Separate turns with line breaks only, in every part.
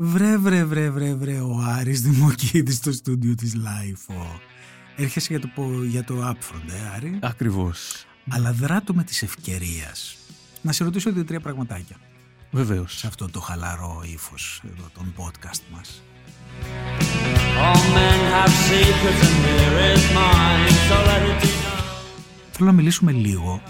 Βρε, βρε, βρε, βρε, βρε, ο Άρης Δημοκίδης στο στούντιο της Life. Έρχεσαι για το, για το Upfront, ε, Άρη.
Ακριβώς.
Αλλά δράτω με της ευκαιρίας. Να σε ρωτήσω δύο-τρία πραγματάκια.
Βεβαίως.
Σε αυτό το χαλαρό ύφος εδώ των podcast μας. Θέλω να μιλήσουμε λίγο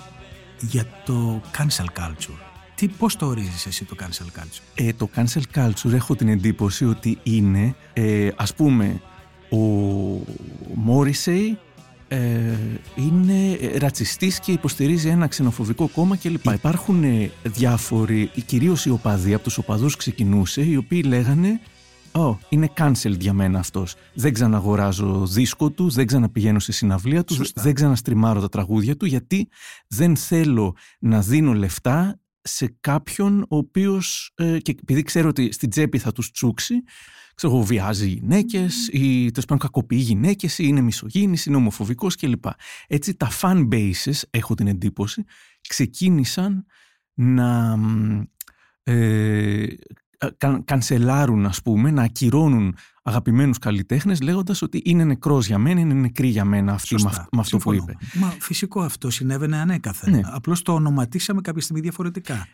για το cancel culture. Τι, πώς το ορίζεις εσύ το cancel culture?
Ε, το cancel culture έχω την εντύπωση ότι είναι, ε, ας πούμε, ο Μόρισεϊ ε, είναι ρατσιστής και υποστηρίζει ένα ξενοφοβικό κόμμα κλπ. Υπάρχουν ε, διάφοροι, κυρίως οι οπαδοί, από τους οπαδούς ξεκινούσε, οι οποίοι λέγανε Oh, είναι cancelled για μένα αυτός. Δεν ξαναγοράζω δίσκο του, δεν ξαναπηγαίνω σε συναυλία του, δεν ξαναστριμάρω τα τραγούδια του, γιατί δεν θέλω να δίνω λεφτά σε κάποιον ο οποίος, ε, και επειδή ξέρω ότι στην τσέπη θα τους τσούξει, ξέρω εγώ, βιάζει γυναίκες ή τέλος πάντων κακοποιεί γυναίκες ή είναι μισογίνη, είναι ομοφοβικός κλπ. Έτσι τα fan bases, έχω την εντύπωση, ξεκίνησαν να ε, κανσελάρουν ας πούμε, να ακυρώνουν αγαπημένους καλλιτέχνες λέγοντας ότι είναι νεκρός για μένα, είναι νεκρή για μένα αυτή με αυτό που είπε.
Μα φυσικό αυτό συνέβαινε ανέκαθεν. Ναι. Απλώς το ονοματίσαμε κάποια στιγμή διαφορετικά.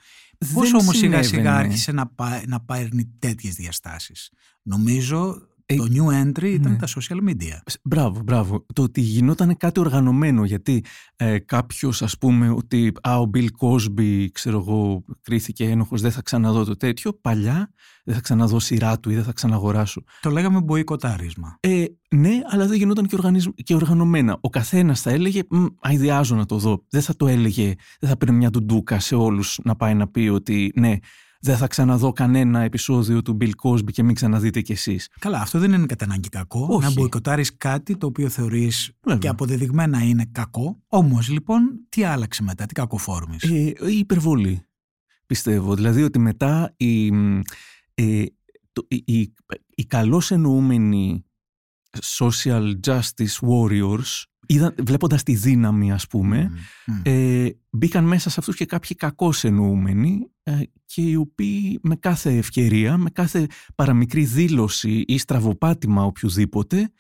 Πώς όμως σιγά σιγά άρχισε να, πάει, να παίρνει τέτοιες διαστάσεις; Νομίζω ε, το new entry ήταν ναι. τα social media.
Μπράβο, μπράβο. Το ότι γινόταν κάτι οργανωμένο, γιατί ε, κάποιος, ας πούμε, ότι α, ο Bill Cosby, ξέρω εγώ, κρίθηκε ένοχος, δεν θα ξαναδώ το τέτοιο. Παλιά δεν θα ξαναδώ σειρά του ή δεν θα ξαναγοράσω.
Το λέγαμε μποϊκοτάρισμα.
Ε, ναι, αλλά δεν γινόταν και, και οργανωμένα. Ο καθένας θα έλεγε, αειδιάζω να το δω. Δεν θα το έλεγε, δεν θα παίρνει μια ντουντούκα σε όλους να πάει να πει ότι ναι, δεν θα ξαναδώ κανένα επεισόδιο του Bill Cosby και μην ξαναδείτε κι εσείς.
Καλά, αυτό δεν είναι κατά ανάγκη κακό. Όχι. Να μποϊκοτάρεις κάτι το οποίο θεωρείς και αποδεδειγμένα είναι κακό. Όμως λοιπόν, τι άλλαξε μετά, τι κακοφόρμης;
Ε, η υπερβολή. Πιστεύω. Δηλαδή ότι μετά οι, ε, το, οι, οι, οι καλώς εννοούμενοι social justice warriors είδα, βλέποντας τη δύναμη ας πούμε Ε, μπήκαν μέσα σε αυτούς και κάποιοι κακώς εννοούμενοι ε, και οι οποίοι με κάθε ευκαιρία, με κάθε παραμικρή δήλωση ή στραβοπάτημα οποιοδήποτε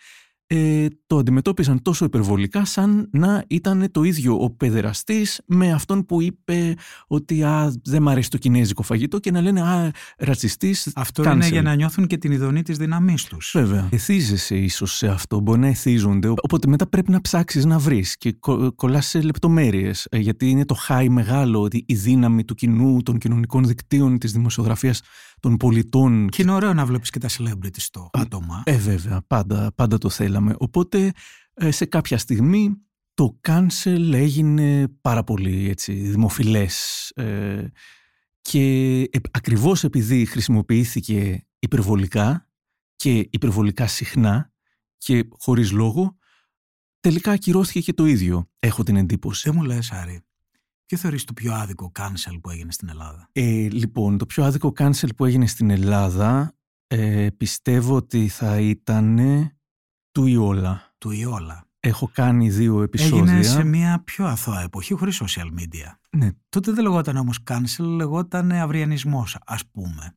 ε, το αντιμετώπιζαν τόσο υπερβολικά σαν να ήταν το ίδιο ο παιδεραστής με αυτόν που είπε ότι α, δεν μ' αρέσει το κινέζικο φαγητό και να λένε α, ρατσιστής,
Αυτό είναι για να νιώθουν και την ειδονή της δύναμής τους.
Βέβαια. Εθίζεσαι ίσως σε αυτό, μπορεί να εθίζονται, οπότε μετά πρέπει να ψάξεις να βρεις και κο, κολλάς σε λεπτομέρειες, ε, γιατί είναι το χάι μεγάλο ότι η δύναμη του κοινού, των κοινωνικών δικτύων, της δημοσιογραφίας των πολιτών.
Και είναι ωραίο να βλέπεις και τα celebrity στο άτομα.
Ε, βέβαια, πάντα, πάντα το θέλαμε. Οπότε ε, σε κάποια στιγμή το cancel έγινε πάρα πολύ έτσι, δημοφιλές ε, και ε, ακριβώς επειδή χρησιμοποιήθηκε υπερβολικά και υπερβολικά συχνά και χωρίς λόγο, τελικά ακυρώθηκε και το ίδιο, έχω την εντύπωση.
Δεν μου λες, Άρη, Ποιο θεωρείς το πιο άδικο cancel που έγινε στην Ελλάδα;
Ε, λοιπόν, το πιο άδικο cancel που έγινε στην Ελλάδα ε, πιστεύω ότι θα ήταν του Ιόλα.
Του Ιόλα.
Έχω κάνει δύο επεισόδια.
Έγινε σε μια πιο αθώα εποχή χωρίς social media.
Ναι.
Τότε δεν λεγόταν όμως cancel, λεγόταν αυριανισμός ας πούμε.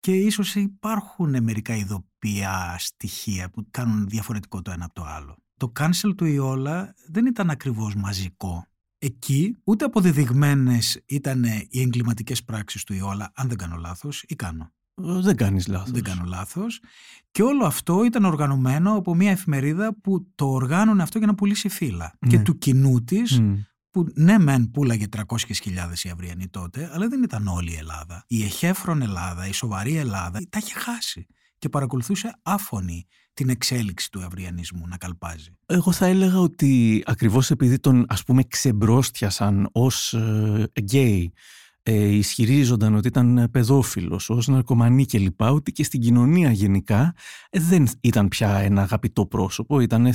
Και ίσως υπάρχουν μερικά ειδοπία στοιχεία που κάνουν διαφορετικό το ένα από το άλλο. Το cancel του Ιόλα δεν ήταν ακριβώς μαζικό εκεί ούτε αποδεδειγμένες ήταν οι εγκληματικές πράξεις του Ιόλα, αν δεν κάνω λάθος, ή κάνω.
Ε, δεν κάνεις λάθος.
Δεν κάνω λάθος. Και όλο αυτό ήταν οργανωμένο από μια εφημερίδα που το οργάνωνε αυτό για να πουλήσει φύλλα. Και ναι. του κοινού της, που ναι μεν πουλάγε 300.000 οι αυριανοί τότε, αλλά δεν ήταν όλη η Ελλάδα. Η εχέφρον Ελλάδα, η σοβαρή Ελλάδα, τα είχε χάσει και παρακολουθούσε άφωνη την εξέλιξη του αυριανισμού να καλπάζει.
Εγώ θα έλεγα ότι ακριβώς επειδή τον ας πούμε ξεμπρόστιασαν ως ε, γκέι ε, ισχυρίζονταν ότι ήταν παιδόφιλος, ως ναρκωμανή κλπ. Ότι και στην κοινωνία γενικά ε, δεν ήταν πια ένα αγαπητό πρόσωπο. Ήταν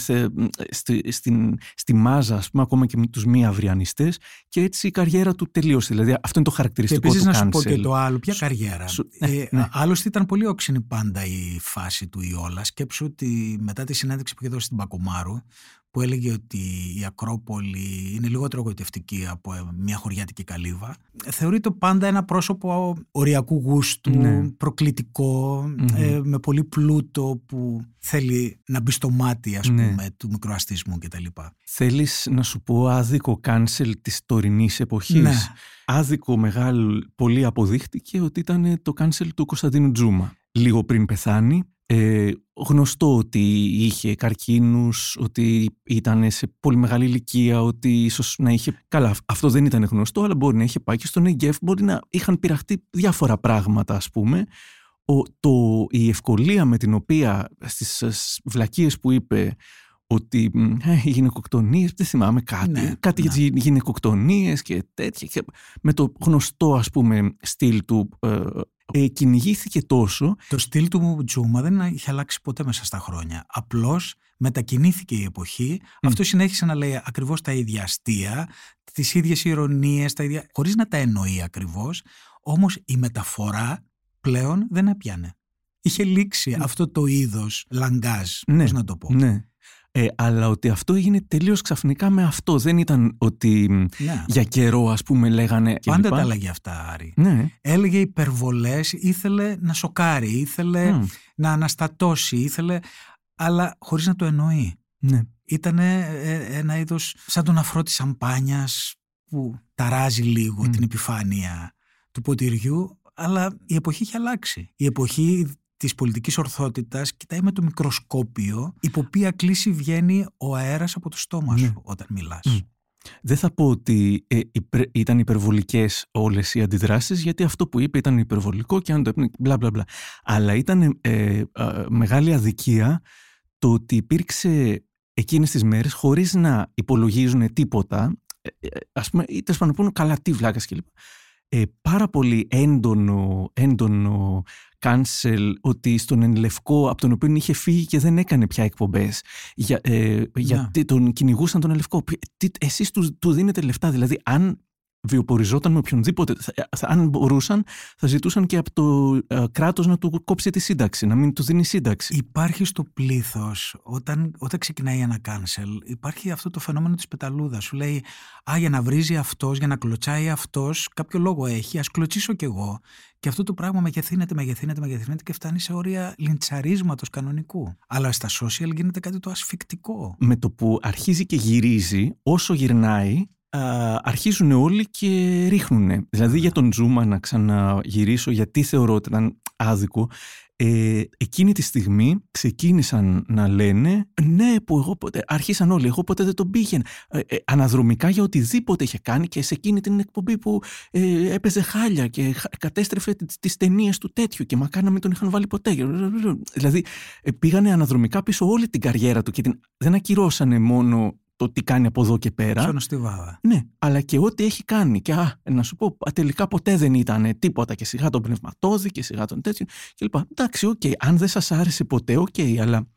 στη, στην, στη μάζα, ας πούμε, ακόμα και με τους μη αυριανιστές και έτσι η καριέρα του τελείωσε. Δηλαδή αυτό είναι το χαρακτηριστικό
και
του
να σου πω και το άλλο, ποια καριέρα; Ε, ναι, ναι. Άλλωστε ήταν πολύ όξινη πάντα η φάση του Ιόλα. Σκέψου ότι μετά τη συνέντευξη που είχε δώσει στην Πακομάρου, που έλεγε ότι η Ακρόπολη είναι λιγότερο εγωιτευτική από μια χωριάτικη καλύβα. Θεωρείται πάντα ένα πρόσωπο οριακού γούστου, ναι. προκλητικο ε, με πολύ πλούτο που θέλει να μπει στο μάτι ας ναι. πούμε του μικροαστισμού κτλ.
Θέλεις να σου πω άδικο κάνσελ της τωρινής εποχής;
Ναι.
Άδικο μεγάλο πολύ αποδείχτηκε ότι ήταν το κάνσελ του Κωνσταντίνου Τζούμα. Λίγο πριν πεθάνει ε, γνωστό ότι είχε καρκίνους, ότι ήταν σε πολύ μεγάλη ηλικία, ότι ίσως να είχε... Καλά, αυτό δεν ήταν γνωστό, αλλά μπορεί να είχε πάει και στον ΕΓΕΦ, μπορεί να είχαν πειραχτεί διάφορα πράγματα, ας πούμε. Ο, το, η ευκολία με την οποία στις βλακίες που είπε ότι ε, οι γυναικοκτονίες, δεν θυμάμαι κάτι, ναι, κάτι ναι. για τις γυναικοκτονίες και τέτοια. Και με το γνωστό ας πούμε στυλ του ε, ε, κυνηγήθηκε τόσο.
Το στυλ του Τζούμα δεν είχε αλλάξει ποτέ μέσα στα χρόνια. Απλώς μετακινήθηκε η εποχή. Αυτό συνέχισε να λέει ακριβώς τα ίδια αστεία, τις ίδιες ηρωνίες, ίδια... χωρίς να τα εννοεί ακριβώς. Όμως η μεταφορά πλέον δεν έπιανε. Είχε λήξει αυτό το είδος λαγκάζ, ναι, να το πω.
Ναι. Ε, αλλά ότι αυτό έγινε τελείως ξαφνικά με αυτό. Δεν ήταν ότι ναι. για καιρό, ας πούμε, λέγανε.
Πάντα τα έλεγε αυτά, Άρη.
Ναι.
Έλεγε υπερβολές, ήθελε να σοκάρει, ήθελε να αναστατώσει, ήθελε. Αλλά χωρίς να το εννοεί.
Ναι.
Ήταν ε, ένα είδος σαν τον αφρό της σαμπάνιας που ταράζει λίγο την επιφάνεια του ποτηριού, αλλά η εποχή έχει αλλάξει. Η εποχή Της πολιτικής ορθότητας κοιτάει με το μικροσκόπιο υπό ποια κλίση βγαίνει ο αέρας από το στόμα σου ναι. όταν μιλάς.
Δεν θα πω ότι ε, ήταν υπερβολικές όλες οι αντιδράσεις γιατί αυτό που είπε ήταν υπερβολικό και αν το έπαιρνε μπλα μπλα μπλα. Αλλά ήταν ε, μεγάλη αδικία το ότι υπήρξε εκείνες τις μέρες χωρίς να υπολογίζουν τίποτα ε, ε ας πούμε είτε να πούνε καλά τι βλάκας κλπ. Ε, πάρα πολύ έντονο, έντονο cancel ότι στον Ενλευκό από τον οποίο είχε φύγει και δεν έκανε πια εκπομπές για, ε, γιατί ναι. τον κυνηγούσαν τον Ενλευκό εσείς τους, του δίνετε λεφτά δηλαδή αν βιοποριζόταν με οποιονδήποτε. αν μπορούσαν, θα ζητούσαν και από το ε, κράτος να του κόψει τη σύνταξη, να μην τους δίνει σύνταξη.
Υπάρχει στο πλήθος, όταν, όταν ξεκινάει ένα cancel, υπάρχει αυτό το φαινόμενο της πεταλούδας. Σου λέει, α, για να βρίζει αυτός, για να κλωτσάει αυτός, κάποιο λόγο έχει, ας κλωτσίσω κι εγώ. Και αυτό το πράγμα μεγεθύνεται, μεγεθύνεται, μεγεθύνεται και φτάνει σε όρια λιντσαρίσματος κανονικού. Αλλά στα social γίνεται κάτι το ασφικτικό.
Με το που αρχίζει και γυρίζει, όσο γυρνάει, αρχίζουν όλοι και ρίχνουν. Δηλαδή για τον Τζούμα να ξαναγυρίσω γιατί θεωρώ ότι ήταν άδικο ε, εκείνη τη στιγμή ξεκίνησαν να λένε ναι που εγώ ποτέ, αρχίσαν όλοι, εγώ ποτέ δεν τον πήγαινα ε, ε, αναδρομικά για οτιδήποτε είχε κάνει και σε εκείνη την εκπομπή που ε, έπαιζε χάλια και κατέστρεφε τις ταινίες του τέτοιου και μακάρι να μην τον είχαν βάλει ποτέ δηλαδή ε, πήγανε αναδρομικά πίσω όλη την καριέρα του και την, δεν ακυρώσανε μόνο το τι κάνει από εδώ και πέρα.
βάδα.
Ναι, αλλά και ό,τι έχει κάνει. Και α, να σου πω, τελικά ποτέ δεν ήταν τίποτα και σιγά τον πνευματόδη και σιγά τον τέτοιο κλπ. Εντάξει, okay, αν δεν σας άρεσε ποτέ, okay, αλλά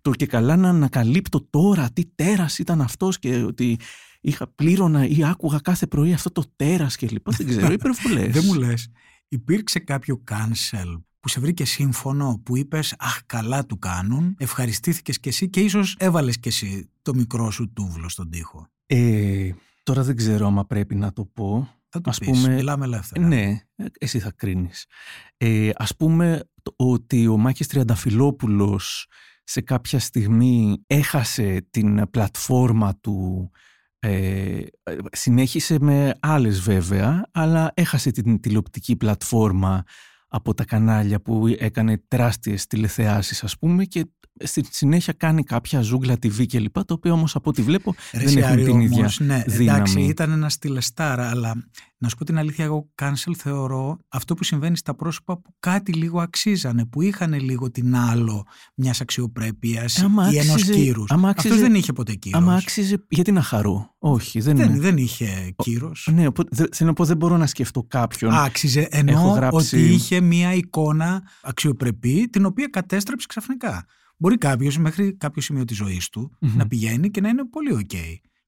το και καλά να ανακαλύπτω τώρα τι τέρας ήταν αυτός και ότι είχα πλήρωνα ή άκουγα κάθε πρωί αυτό το τέρας και λοιπά. Δεν ξέρω, υπερβολές.
δεν μου λες. Υπήρξε κάποιο cancel που σε βρήκε σύμφωνο, που είπες «Αχ, καλά του κάνουν», ευχαριστήθηκες κι εσύ και ίσως έβαλες κι εσύ το μικρό σου τούβλο στον τοίχο.
Ε, τώρα δεν ξέρω άμα πρέπει να το πω.
Θα το ας πεις, πούμε, μιλάμε ελεύθερα.
Ναι, εσύ θα κρίνεις. Ε, ας πούμε ότι ο Μάκης Τριανταφυλόπουλος σε κάποια στιγμή έχασε την πλατφόρμα του ε, συνέχισε με άλλες βέβαια, αλλά έχασε την τηλεοπτική πλατφόρμα από τα κανάλια που έκανε τεράστιες τηλεθεάσεις ας πούμε και στη συνέχεια κάνει κάποια ζούγκλα TV και λοιπά, το οποίο όμως από ό,τι βλέπω δεν έχουν την ίδια
ναι,
δύναμη.
Εντάξει, ήταν ένας τηλεστάρα, αλλά να σου πω την αλήθεια, εγώ cancel θεωρώ αυτό που συμβαίνει στα πρόσωπα που κάτι λίγο αξίζανε, που είχαν λίγο την άλλο μιας αξιοπρέπειας ή ενός κύρους. Αυτός δεν είχε ποτέ κύρος.
Άμα άξιζε, γιατί να χαρώ. Όχι, δεν,
δεν, δεν είχε κύρος.
Ναι, θέλω να πω, δεν μπορώ να σκεφτώ κάποιον.
Άξιζε, ενώ γράψει... ότι είχε μια εικόνα αξιοπρεπή, την οποία κατέστρεψε ξαφνικά. Μπορεί κάποιος μέχρι κάποιο σημείο της ζωής του να πηγαίνει και να είναι πολύ OK.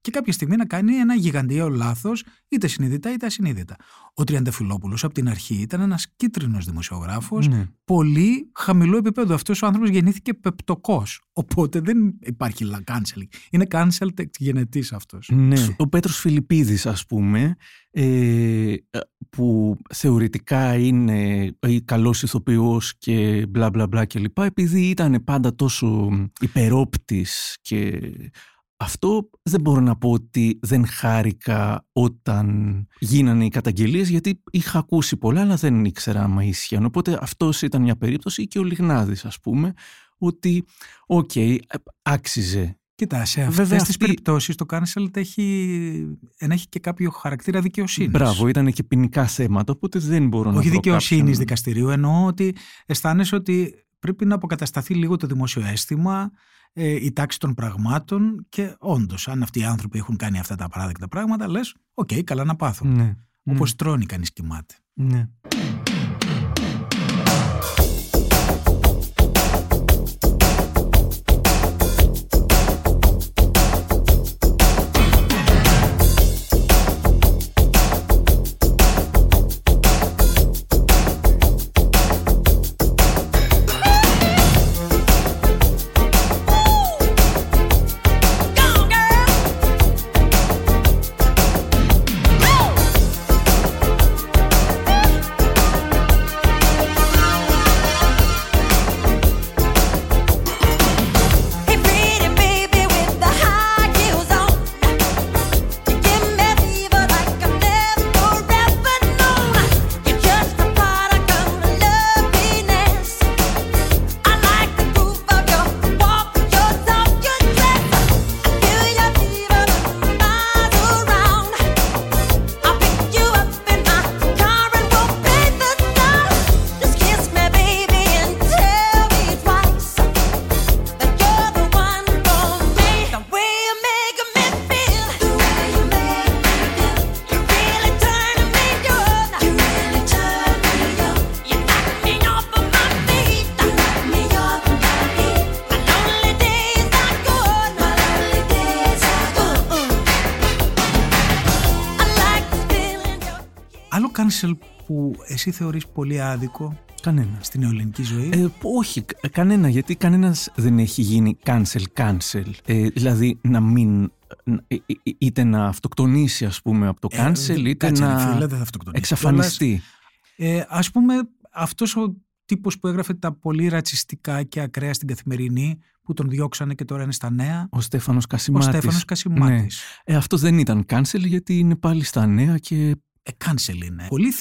Και κάποια στιγμή να κάνει ένα γιγαντιαίο λάθος, είτε συνειδητά είτε ασυνείδητα. Ο Τριαντεφυλόπουλο από την αρχή ήταν ένας κίτρινος δημοσιογράφος, ναι. πολύ χαμηλό επίπεδο. Αυτός ο άνθρωπος γεννήθηκε πεπτοκός. Οπότε δεν υπάρχει canceling. Είναι cancel γενετής αυτός.
Ναι. Ο Πέτρος Φιλιππίδης, ας πούμε, ε, που θεωρητικά είναι καλός ηθοποιός και μπλα μπλα μπλα κλπ. Επειδή ήταν πάντα τόσο υπερόπτης και αυτό δεν μπορώ να πω ότι δεν χάρηκα όταν γίνανε οι καταγγελίες γιατί είχα ακούσει πολλά αλλά δεν ήξερα άμα ίσχυαν. Οπότε αυτός ήταν μια περίπτωση και ο Λιγνάδης ας πούμε ότι okay, άξιζε
Κοίτα, σε αυτές τις περιπτώσεις το cancel έχει, έχει και κάποιο χαρακτήρα δικαιοσύνης.
Μπράβο, ήταν και ποινικά θέματα, οπότε δεν μπορώ
Όχι
να
Όχι δικαιοσύνης δικαστηρίου, εννοώ ότι αισθάνεσαι ότι πρέπει να αποκατασταθεί λίγο το δημόσιο αίσθημα, ε, η τάξη των πραγμάτων και όντως, αν αυτοί οι άνθρωποι έχουν κάνει αυτά τα απαράδεκτα πράγματα, λες, okay, καλά να πάθουν. Ναι, Όπως ναι. στρώνει κανείς κοιμάται.
Ναι.
Που εσύ θεωρείς πολύ άδικο;
Κανένα.
Στην ελληνική ζωή;
Ε, όχι, κανένα, γιατί κανένας δεν έχει γίνει cancel cancel. Ε, δηλαδή να μην ε, ε, είτε να αυτοκτονήσει ας πούμε από το cancel είτε να
φίλε,
εξαφανιστεί.
Ε, ας πούμε αυτός ο τύπος που έγραφε τα πολύ ρατσιστικά και ακραία στην καθημερινή που τον διώξανε και τώρα είναι στα νέα.
Ο Στέφανος Κασιμάτης.
Ο Στέφανος Κασιμάτης.
Ναι. Ε, αυτός δεν ήταν cancel γιατί είναι πάλι στα νέα και
ε, cancel είναι. Πολλοί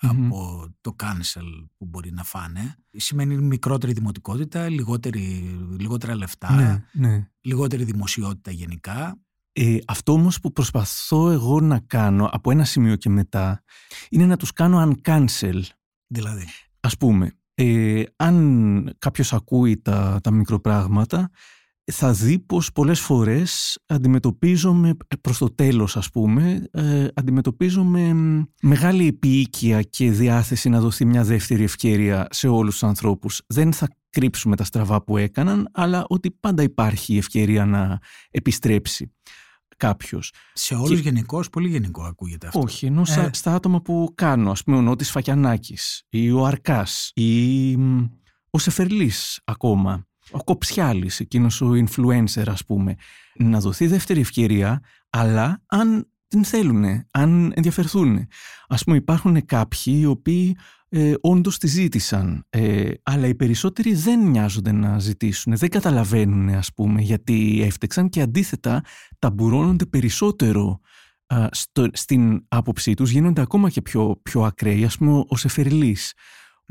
από το cancel που μπορεί να φάνε. Σημαίνει μικρότερη δημοτικότητα, λιγότερη, λιγότερα λεφτά,
ναι, ναι.
λιγότερη δημοσιότητα γενικά.
Ε, αυτό όμως που προσπαθώ εγώ να κάνω από ένα σημείο και μετά είναι να τους κάνω uncancel.
Δηλαδή.
Ας πούμε, ε, αν κάποιος ακούει τα, τα μικροπράγματα θα δει πως πολλές φορές αντιμετωπίζομαι, προς το τέλος ας πούμε, ε, αντιμετωπίζομαι μεγάλη επίοικια και διάθεση να δοθεί μια δεύτερη ευκαιρία σε όλους τους ανθρώπους. Δεν θα κρύψουμε τα στραβά που έκαναν, αλλά ότι πάντα υπάρχει η ευκαιρία να επιστρέψει κάποιος.
Σε όλους και... γενικώς, πολύ γενικό ακούγεται αυτό.
Όχι, ενώ ε... στα άτομα που κάνω, ας πούμε, ο Νότης Φακιανάκης ή ο Αρκάς ή ο Σεφερλής ακόμα ο Κοψιάλης, εκείνος ο influencer ας πούμε, να δοθεί δεύτερη ευκαιρία, αλλά αν την θέλουν, αν ενδιαφερθούν. Ας πούμε υπάρχουν κάποιοι οι οποίοι ε, όντως τη ζήτησαν, ε, αλλά οι περισσότεροι δεν νοιάζονται να ζητήσουν, δεν καταλαβαίνουν ας πούμε γιατί έφτεξαν και αντίθετα ταμπουρώνονται περισσότερο στο, στην άποψή τους, γίνονται ακόμα και πιο, πιο ακραίοι, ας πούμε ο Σεφερλής,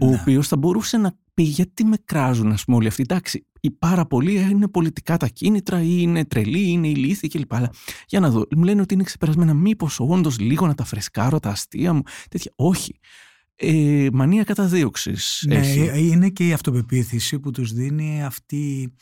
ο ναι. οποίος θα μπορούσε να πει γιατί με κράζουν ας πούμε όλοι αυτοί. Εντάξει, οι πάρα πολλοί είναι πολιτικά τα κίνητρα ή είναι τρελοί ή είναι ηλίθιοι κλπ. Αλλά για να δω, μου λένε ότι είναι ξεπερασμένα. Μήπως όντως λίγο να τα φρεσκάρω τα αστεία μου. Τέτοια. Όχι. Ε, μανία καταδίωξης.
Ναι, ε, είναι και η αυτοπεποίθηση που τους δίνει αυτή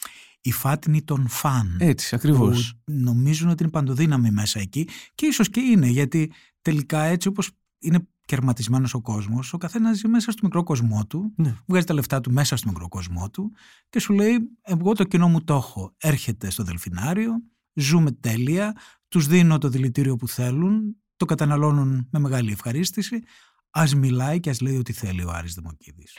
η φάτνη των φαν.
Έτσι, ακριβώς.
Νομίζουν ότι είναι παντοδύναμη μέσα εκεί και ίσως και είναι, γιατί τελικά έτσι όπως είναι κερματισμένος ο κόσμος, ο καθένας ζει μέσα στο μικρό κοσμό του, ναι. βγάζει τα λεφτά του μέσα στο μικρό κοσμό του και σου λέει: Εγώ το κοινό μου το έχω. Έρχεται στο Δελφινάριο, ζούμε τέλεια, τους δίνω το δηλητήριο που θέλουν, το καταναλώνουν με μεγάλη ευχαρίστηση, ας μιλάει και ας λέει ό,τι θέλει ο Άρης Δημοκίδης.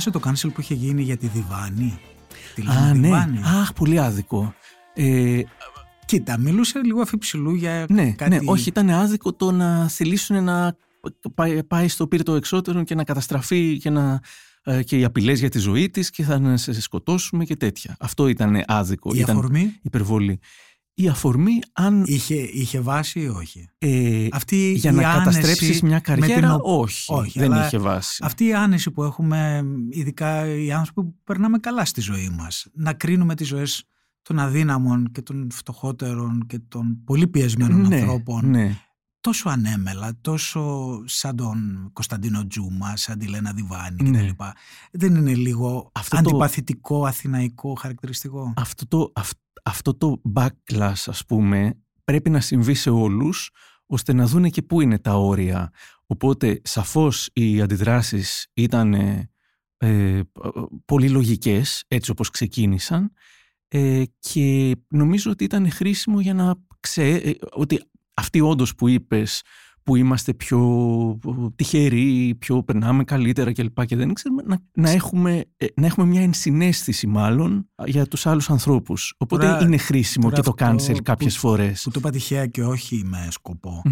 Θυμάσαι το cancel που είχε γίνει για τη Διβάνη;
Τη Α, ναι. Αχ, πολύ άδικο. Ε,
Κοίτα, μιλούσε λίγο αφιψηλού για
ναι,
κάτι...
Ναι, όχι, ήταν άδικο το να θελήσουν να πάει, πάει στο πύρτο εξώτερο και να καταστραφεί και, να, ε, και οι απειλές για τη ζωή της και θα σε σκοτώσουμε και τέτοια. Αυτό ήταν άδικο.
Η
ήταν
αφορμή.
Υπερβολή η αφορμή αν...
Είχε, είχε βάση ή όχι;
Ε, αυτή για να καταστρέψεις μια καριέρα, όχι, όχι, δεν είχε βάση.
Αυτή η άνεση που έχουμε, ειδικά οι άνθρωποι που περνάμε καλά στη ζωή μας, να κρίνουμε τις ζωές των αδύναμων και των φτωχότερων και των πολύ πιεσμένων
ναι,
ανθρώπων
ναι.
τόσο ανέμελα, τόσο σαν τον Κωνσταντίνο Τζούμα, σαν τη Λένα Διβάνη ναι. κτλ. Δεν είναι λίγο αυτό αντιπαθητικό, το... αθηναϊκό χαρακτηριστικό;
Αυτό το, αυτό το backlash ας πούμε πρέπει να συμβεί σε όλους ώστε να δούνε και πού είναι τα όρια. Οπότε σαφώς οι αντιδράσεις ήταν ε, πολύ λογικές έτσι όπως ξεκίνησαν ε, και νομίζω ότι ήταν χρήσιμο για να ξέρει ε, ότι αυτή όντως που είπες που είμαστε πιο τυχεροί, πιο περνάμε καλύτερα κλπ. Και δεν ξέρουμε να, να, έχουμε, ε, να έχουμε μια ενσυναίσθηση μάλλον για τους άλλους ανθρώπους. Οπότε είναι χρήσιμο και το cancel κάποιες
που,
φορές.
Που το είπα τυχαία και όχι με σκοπο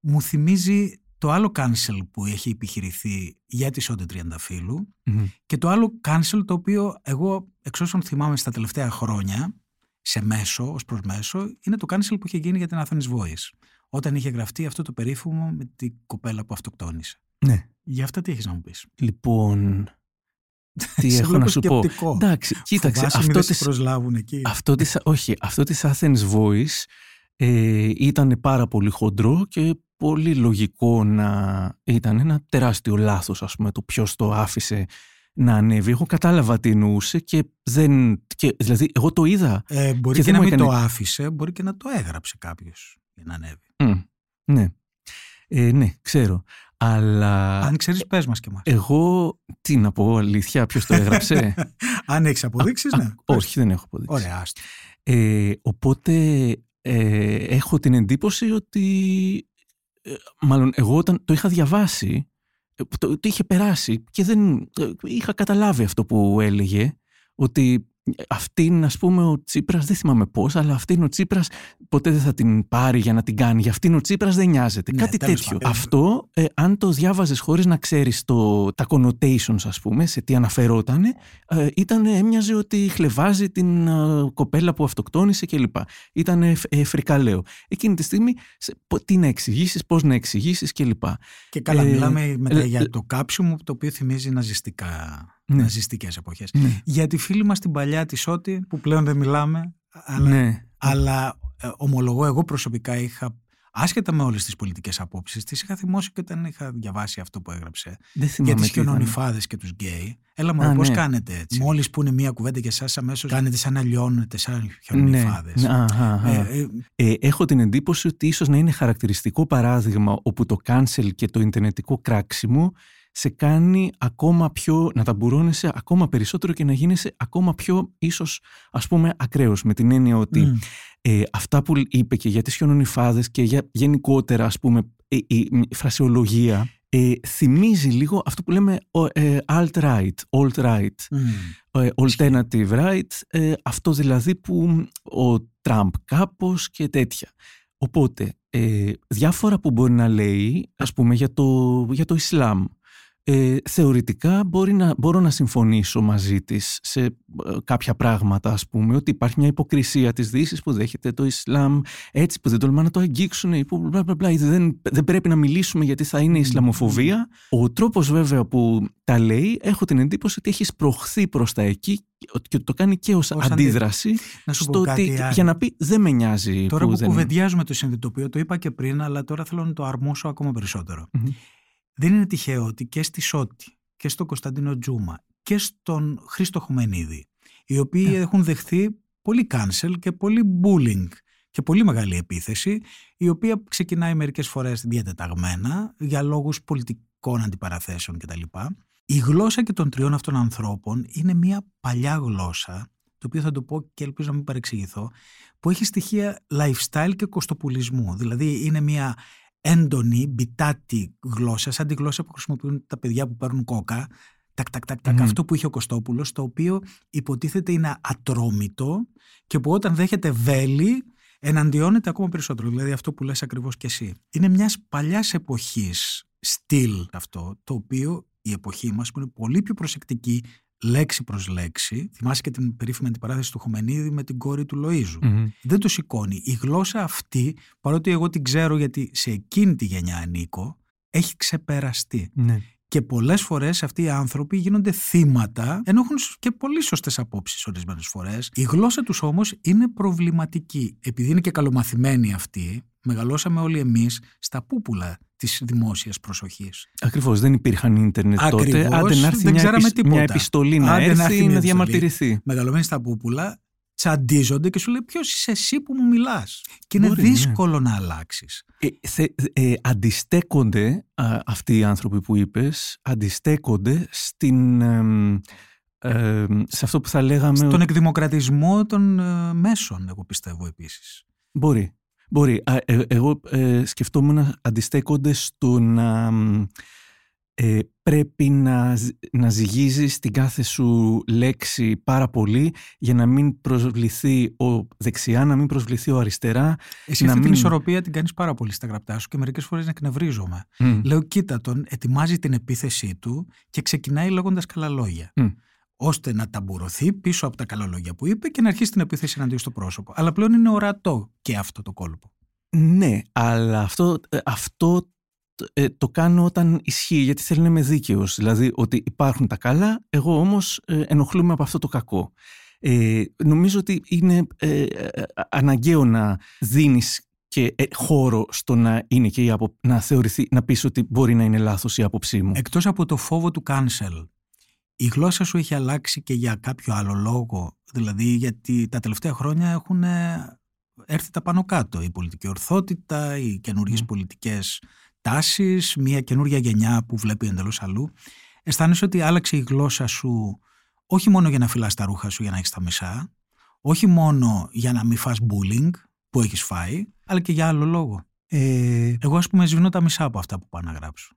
Μου θυμίζει το άλλο cancel που έχει επιχειρηθεί για τη Σόντε Τριανταφύλου και το άλλο cancel το οποίο εγώ εξ όσων θυμάμαι στα τελευταία χρόνια σε μέσο, ως προς μέσο, είναι το cancel που είχε γίνει για την Athens Voice όταν είχε γραφτεί αυτό το περίφημο με την κοπέλα που αυτοκτόνησε.
Ναι.
Για αυτά τι έχεις να μου πεις;
Λοιπόν, τι έχω να σου πω; Εντάξει, κοίταξε.
Αυτό της, προσλάβουν εκεί.
Αυτό της, όχι, αυτό της Athens Voice ε, ήταν πάρα πολύ χοντρό και πολύ λογικό να ήταν ένα τεράστιο λάθος ας πούμε το ποιος το άφησε να ανέβει. Εγώ κατάλαβα τι εννοούσε και δεν. Και, δηλαδή, εγώ το είδα.
Ε, μπορεί και, και να μην το άφησε, μπορεί και να το έγραψε κάποιος για να ανέβει.
ναι. Ε, ναι, ξέρω. Αλλά.
Αν ξέρεις, πες μας και εμάς.
Εγώ τι να πω, αλήθεια, ποιος το έγραψε;
Αν έχεις αποδείξεις, ναι.
όχι, δεν έχω αποδείξεις.
Ωραία, άστο.
Ε, οπότε ε, έχω την εντύπωση ότι. Ε, μάλλον εγώ όταν το είχα διαβάσει το, το είχε περάσει και δεν είχα καταλάβει αυτό που έλεγε ότι αυτήν, ας πούμε, ο Τσίπρας, δεν θυμάμαι πώς, αλλά αυτήν ο Τσίπρας ποτέ δεν θα την πάρει για να την κάνει. Για αυτήν ο Τσίπρας δεν νοιάζεται. Ναι, Κάτι τέτοιο. Αυτό, ε, αν το διάβαζες χωρίς να ξέρεις τα connotations, ας πούμε, σε τι αναφερόταν, ε, ήταν, έμοιαζε ότι χλεβάζει την ε, κοπέλα που αυτοκτόνησε κλπ. Ήταν ε, ε, φρικαλαίο. Εκείνη τη στιγμή, σε, τι να εξηγήσεις, πώς να εξηγήσεις κλπ.
Και καλά, μιλάμε μετά για το κάψιμο, το οποίο θυμίζει ναζιστικά ναι. ναζιστικές εποχές. Ναι. Για τη φίλη μας την παλιά τη Σότη, που πλέον δεν μιλάμε, αλλά,
ναι.
αλλά ε, ομολογώ, εγώ προσωπικά είχα άσχετα με όλες τις πολιτικές απόψεις, τις είχα θυμώσει και όταν είχα διαβάσει αυτό που έγραψε. για τις χιονονιφάδες και τους γκέι. Έλα μου, πώς ναι. κάνετε έτσι; Μόλις που είναι μία κουβέντα και εσάς, αμέσως κάνετε σαν να λιώνετε, σαν χιονονιφάδες.
Ναι. Ε, ε, ε, έχω την εντύπωση ότι ίσως να είναι χαρακτηριστικό παράδειγμα όπου το cancel και το ιντερνετικό κράξιμο σε κάνει ακόμα πιο, να ταμπουρώνεσαι ακόμα περισσότερο και να γίνεσαι ακόμα πιο ίσως ας πούμε ακραίος με την έννοια ότι ε, αυτά που είπε και για τις χιονονιφάδες και για γενικότερα ας πούμε η, η, φρασιολογία ε, θυμίζει λίγο αυτό που λέμε ε, alt-right, alt-right, ε, alternative right, ε, αυτό δηλαδή που ο Τραμπ κάπως και τέτοια. Οπότε, διάφορα που μπορεί να λέει, ας πούμε, για το, για το Ισλάμ, ε, θεωρητικά μπορεί να, μπορώ να συμφωνήσω μαζί της σε ε, κάποια πράγματα ας πούμε ότι υπάρχει μια υποκρισία της Δύσης που δέχεται το Ισλάμ έτσι που δεν τολμά να το αγγίξουν ή που μπλα, μπλα, μπλα, δεν, δεν πρέπει να μιλήσουμε γιατί θα είναι Ισλαμοφοβία. Ο τρόπος βέβαια που τα λέει έχω την εντύπωση ότι έχεις σπροχθεί προς τα εκεί και το κάνει και ως, αντίδραση να στο ότι, για να πει δεν με νοιάζει
τώρα που, που δεν... κουβεντιάζουμε το συνειδητοποιώ το είπα και πριν αλλά τώρα θέλω να το αρμόσω ακόμα δεν είναι τυχαίο ότι και στη Σότη και στον Κωνσταντίνο Τζούμα και στον Χρήστο Χουμενίδη, οι οποίοι ναι. έχουν δεχθεί πολύ cancel και πολύ bullying και πολύ μεγάλη επίθεση, η οποία ξεκινάει μερικές φορές διατεταγμένα για λόγους πολιτικών αντιπαραθέσεων κτλ. Η γλώσσα και των τριών αυτών ανθρώπων είναι μια παλιά γλώσσα, το οποίο θα το πω και ελπίζω να μην παρεξηγηθώ, που έχει στοιχεία lifestyle και κοστοπουλισμού. Δηλαδή είναι μια έντονη, μπιτάτη γλώσσα, σαν τη γλώσσα που χρησιμοποιούν τα παιδιά που παίρνουν κόκα. Τακ, τακ, τακ, τακ, Αυτό που είχε ο Κωστόπουλος, το οποίο υποτίθεται είναι ατρόμητο και που όταν δέχεται βέλη εναντιώνεται ακόμα περισσότερο. Δηλαδή αυτό που λες ακριβώς και εσύ. Είναι μιας παλιάς εποχής στυλ αυτό, το οποίο η εποχή μας που είναι πολύ πιο προσεκτική λέξη προς λέξη. Θυμάσαι και την περίφημη αντιπαράθεση του Χομενίδη με την κόρη του λοιζου Δεν το σηκώνει. Η γλώσσα αυτή, παρότι εγώ την ξέρω γιατί σε εκείνη τη γενιά ανήκω, έχει ξεπεραστεί. Ναι. Και πολλές φορές αυτοί οι άνθρωποι γίνονται θύματα, ενώ έχουν και πολύ σωστές απόψεις ορισμένες φορές. Η γλώσσα τους όμως είναι προβληματική. Επειδή είναι και καλομαθημένοι αυτοί, μεγαλώσαμε όλοι εμείς στα πούπουλα της δημόσιας προσοχής.
Ακριβώς. Δεν υπήρχαν ίντερνετ τότε. Άντε να έρθει μια, μια επιστολή να Άντε έρθει να, να διαμαρτυρηθεί.
Μεγαλωμένοι στα πούπουλα, τσαντίζονται και σου λέει ποιος είσαι εσύ που μου μιλάς; Και είναι ναι. δύσκολο να αλλάξεις.
Ε, ε, αντιστέκονται αυτοί οι άνθρωποι που είπες, αντιστέκονται στην. Ε, σε αυτό που θα λέγαμε.
Στον εκδημοκρατισμό των ε, μέσων, εγώ πιστεύω επίσης.
Μπορεί. Μπορεί. Ε, εγώ ε, σκεφτόμουν να αντιστέκονται στο να ε, πρέπει να, να ζυγίζεις την κάθε σου λέξη πάρα πολύ για να μην προσβληθεί ο δεξιά, να μην προσβληθεί ο αριστερά.
Εσύ αυτή την ισορροπία την κάνεις πάρα πολύ στα γραπτά σου και μερικές φορές να εκνευρίζομαι. Λέω κοίτα τον, ετοιμάζει την επίθεσή του και ξεκινάει λέγοντας καλά λόγια ώστε να ταμπουρωθεί πίσω από τα καλά λόγια που είπε και να αρχίσει την επίθεση εναντίον στο πρόσωπο. Αλλά πλέον είναι ορατό και αυτό το κόλπο.
Ναι, αλλά αυτό, ε, αυτό ε, το κάνω όταν ισχύει, γιατί θέλω να είμαι δίκαιος. Δηλαδή ότι υπάρχουν τα καλά, εγώ όμως ε, ενοχλούμαι από αυτό το κακό. Ε, νομίζω ότι είναι ε, αναγκαίο να δίνεις και χώρο στο να είναι και η απο... να θεωρηθεί, να πεις ότι μπορεί να είναι λάθος η άποψή μου.
Εκτός από το φόβο του cancel, η γλώσσα σου έχει αλλάξει και για κάποιο άλλο λόγο; Δηλαδή γιατί τα τελευταία χρόνια έχουν έρθει τα πάνω κάτω. Η πολιτική ορθότητα, οι καινούργιε mm. πολιτικές τάσεις, μια καινούργια γενιά που βλέπει εντελώς αλλού. Αισθάνεσαι ότι άλλαξε η γλώσσα σου όχι μόνο για να φυλάς τα ρούχα σου για να έχεις τα μισά, όχι μόνο για να μην φας bullying που έχεις φάει, αλλά και για άλλο λόγο. Ε, εγώ ας πούμε σβήνω τα μισά από αυτά που πάω να γράψω.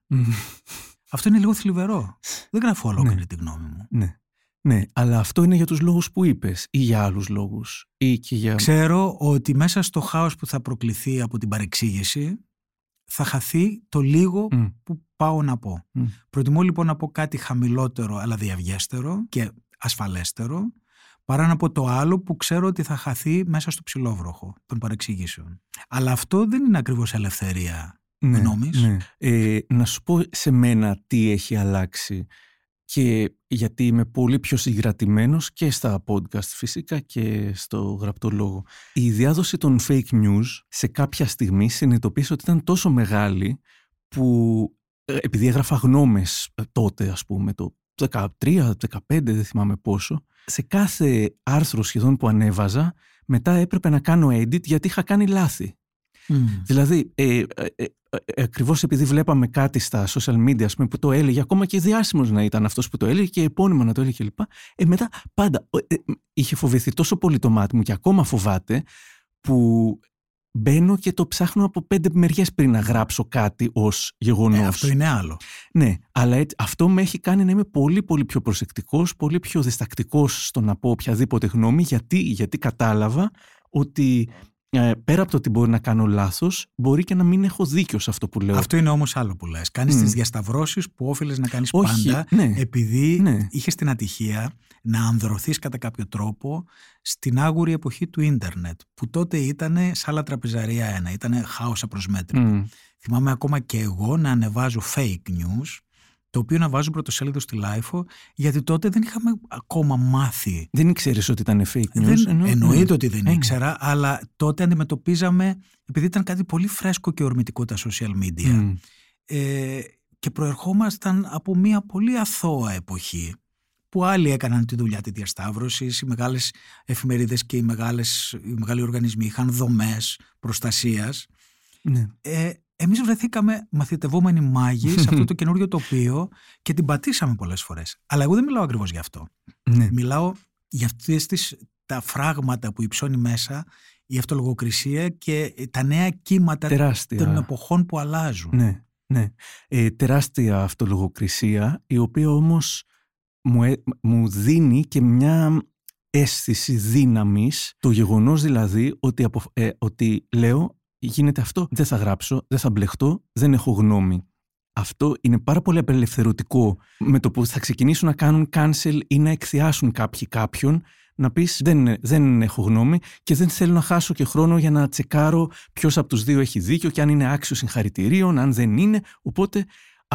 Αυτό είναι λίγο θλιβερό. Δεν γράφω ολόκληρη ναι. τη γνώμη μου.
Ναι. Ναι, αλλά αυτό είναι για τους λόγους που είπες ή για άλλους λόγους. Ή και για...
Ξέρω ότι μέσα στο χάος που θα προκληθεί από την παρεξήγηση θα χαθεί το λίγο που πάω να πω. Mm. Προτιμώ λοιπόν να πω κάτι χαμηλότερο αλλά διαβιέστερο και ασφαλέστερο παρά να πω το άλλο που ξέρω ότι θα χαθεί μέσα στο ψηλόβροχο των παρεξηγήσεων. Αλλά αυτό δεν είναι ακριβώς ελευθερία ναι, γνώμης. Ναι.
Ε, να σου πω σε μένα τι έχει αλλάξει και γιατί είμαι πολύ πιο συγκρατημένος και στα podcast φυσικά και στο γραπτό λόγο. Η διάδοση των fake news σε κάποια στιγμή συνειδητοποίησε ότι ήταν τόσο μεγάλη που ε, επειδή έγραφα γνώμες ε, τότε ας πούμε το 13, 15 δεν θυμάμαι πόσο σε κάθε άρθρο σχεδόν που ανέβαζα μετά έπρεπε να κάνω edit γιατί είχα κάνει λάθη. Δηλαδή, ε, ε, ε, ακριβώς επειδή βλέπαμε κάτι στα social media πούμε, που το έλεγε, ακόμα και διάσημος να ήταν αυτός που το έλεγε και επώνυμα να το έλεγε κλπ. Ε, μετά πάντα ε, είχε φοβηθεί τόσο πολύ το μάτι μου και ακόμα φοβάται που μπαίνω και το ψάχνω από πέντε μεριές πριν να γράψω κάτι ως γεγονός.
Ε, αυτό είναι άλλο.
Ναι, αλλά αυτό με έχει κάνει να είμαι πολύ πολύ πιο προσεκτικός, πολύ πιο διστακτικός στο να πω οποιαδήποτε γνώμη, γιατί, γιατί κατάλαβα ότι ε, πέρα από το ότι μπορεί να κάνω λάθος, μπορεί και να μην έχω δίκιο σε αυτό που λέω.
Αυτό είναι όμως άλλο που λες. Κάνεις mm. τις διασταυρώσεις που όφιλες να κάνεις πάντα,
ναι,
επειδή
ναι.
είχες την ατυχία να ανδρωθείς κατά κάποιο τρόπο στην άγουρη εποχή του ίντερνετ, που τότε ήταν σαν άλλα τραπεζαρία ένα, ήταν χάος απροσμέτρητο. Mm. Θυμάμαι ακόμα και εγώ να ανεβάζω fake news το οποίο να βάζουν πρωτοσέλιδο στη LiFO, γιατί τότε δεν είχαμε ακόμα μάθει.
Δεν ήξερες ότι ήταν fake news.
Δεν, εννοείται ναι. ότι δεν ήξερα, αλλά τότε αντιμετωπίζαμε, επειδή ήταν κάτι πολύ φρέσκο και ορμητικό τα social media, ε, και προερχόμασταν από μια πολύ αθώα εποχή που άλλοι έκαναν τη δουλειά τη διασταύρωση, οι μεγάλες εφημερίδες και οι, μεγάλες, οι μεγάλοι οργανισμοί είχαν δομές προστασίας.
Ναι.
Ε, εμείς βρεθήκαμε μαθητευόμενοι μάγοι σε αυτό το καινούριο τοπίο και την πατήσαμε πολλές φορές. Αλλά εγώ δεν μιλάω ακριβώς γι' αυτό.
Ναι.
Μιλάω για αυτές τις, τα φράγματα που υψώνει μέσα η αυτολογοκρισία και τα νέα κύματα
τεράστια.
των εποχών που αλλάζουν.
Ναι, ναι. Ε, τεράστια αυτολογοκρισία η οποία όμως μου, ε, μου δίνει και μια αίσθηση δύναμης το γεγονός δηλαδή ότι, ε, ότι λέω γίνεται αυτό, δεν θα γράψω, δεν θα μπλεχτώ, δεν έχω γνώμη. Αυτό είναι πάρα πολύ απελευθερωτικό με το που θα ξεκινήσουν να κάνουν cancel ή να εκθιάσουν κάποιοι κάποιον να πεις δεν, δεν έχω γνώμη και δεν θέλω να χάσω και χρόνο για να τσεκάρω ποιος από τους δύο έχει δίκιο και αν είναι άξιος συγχαρητηρίων, αν δεν είναι. Οπότε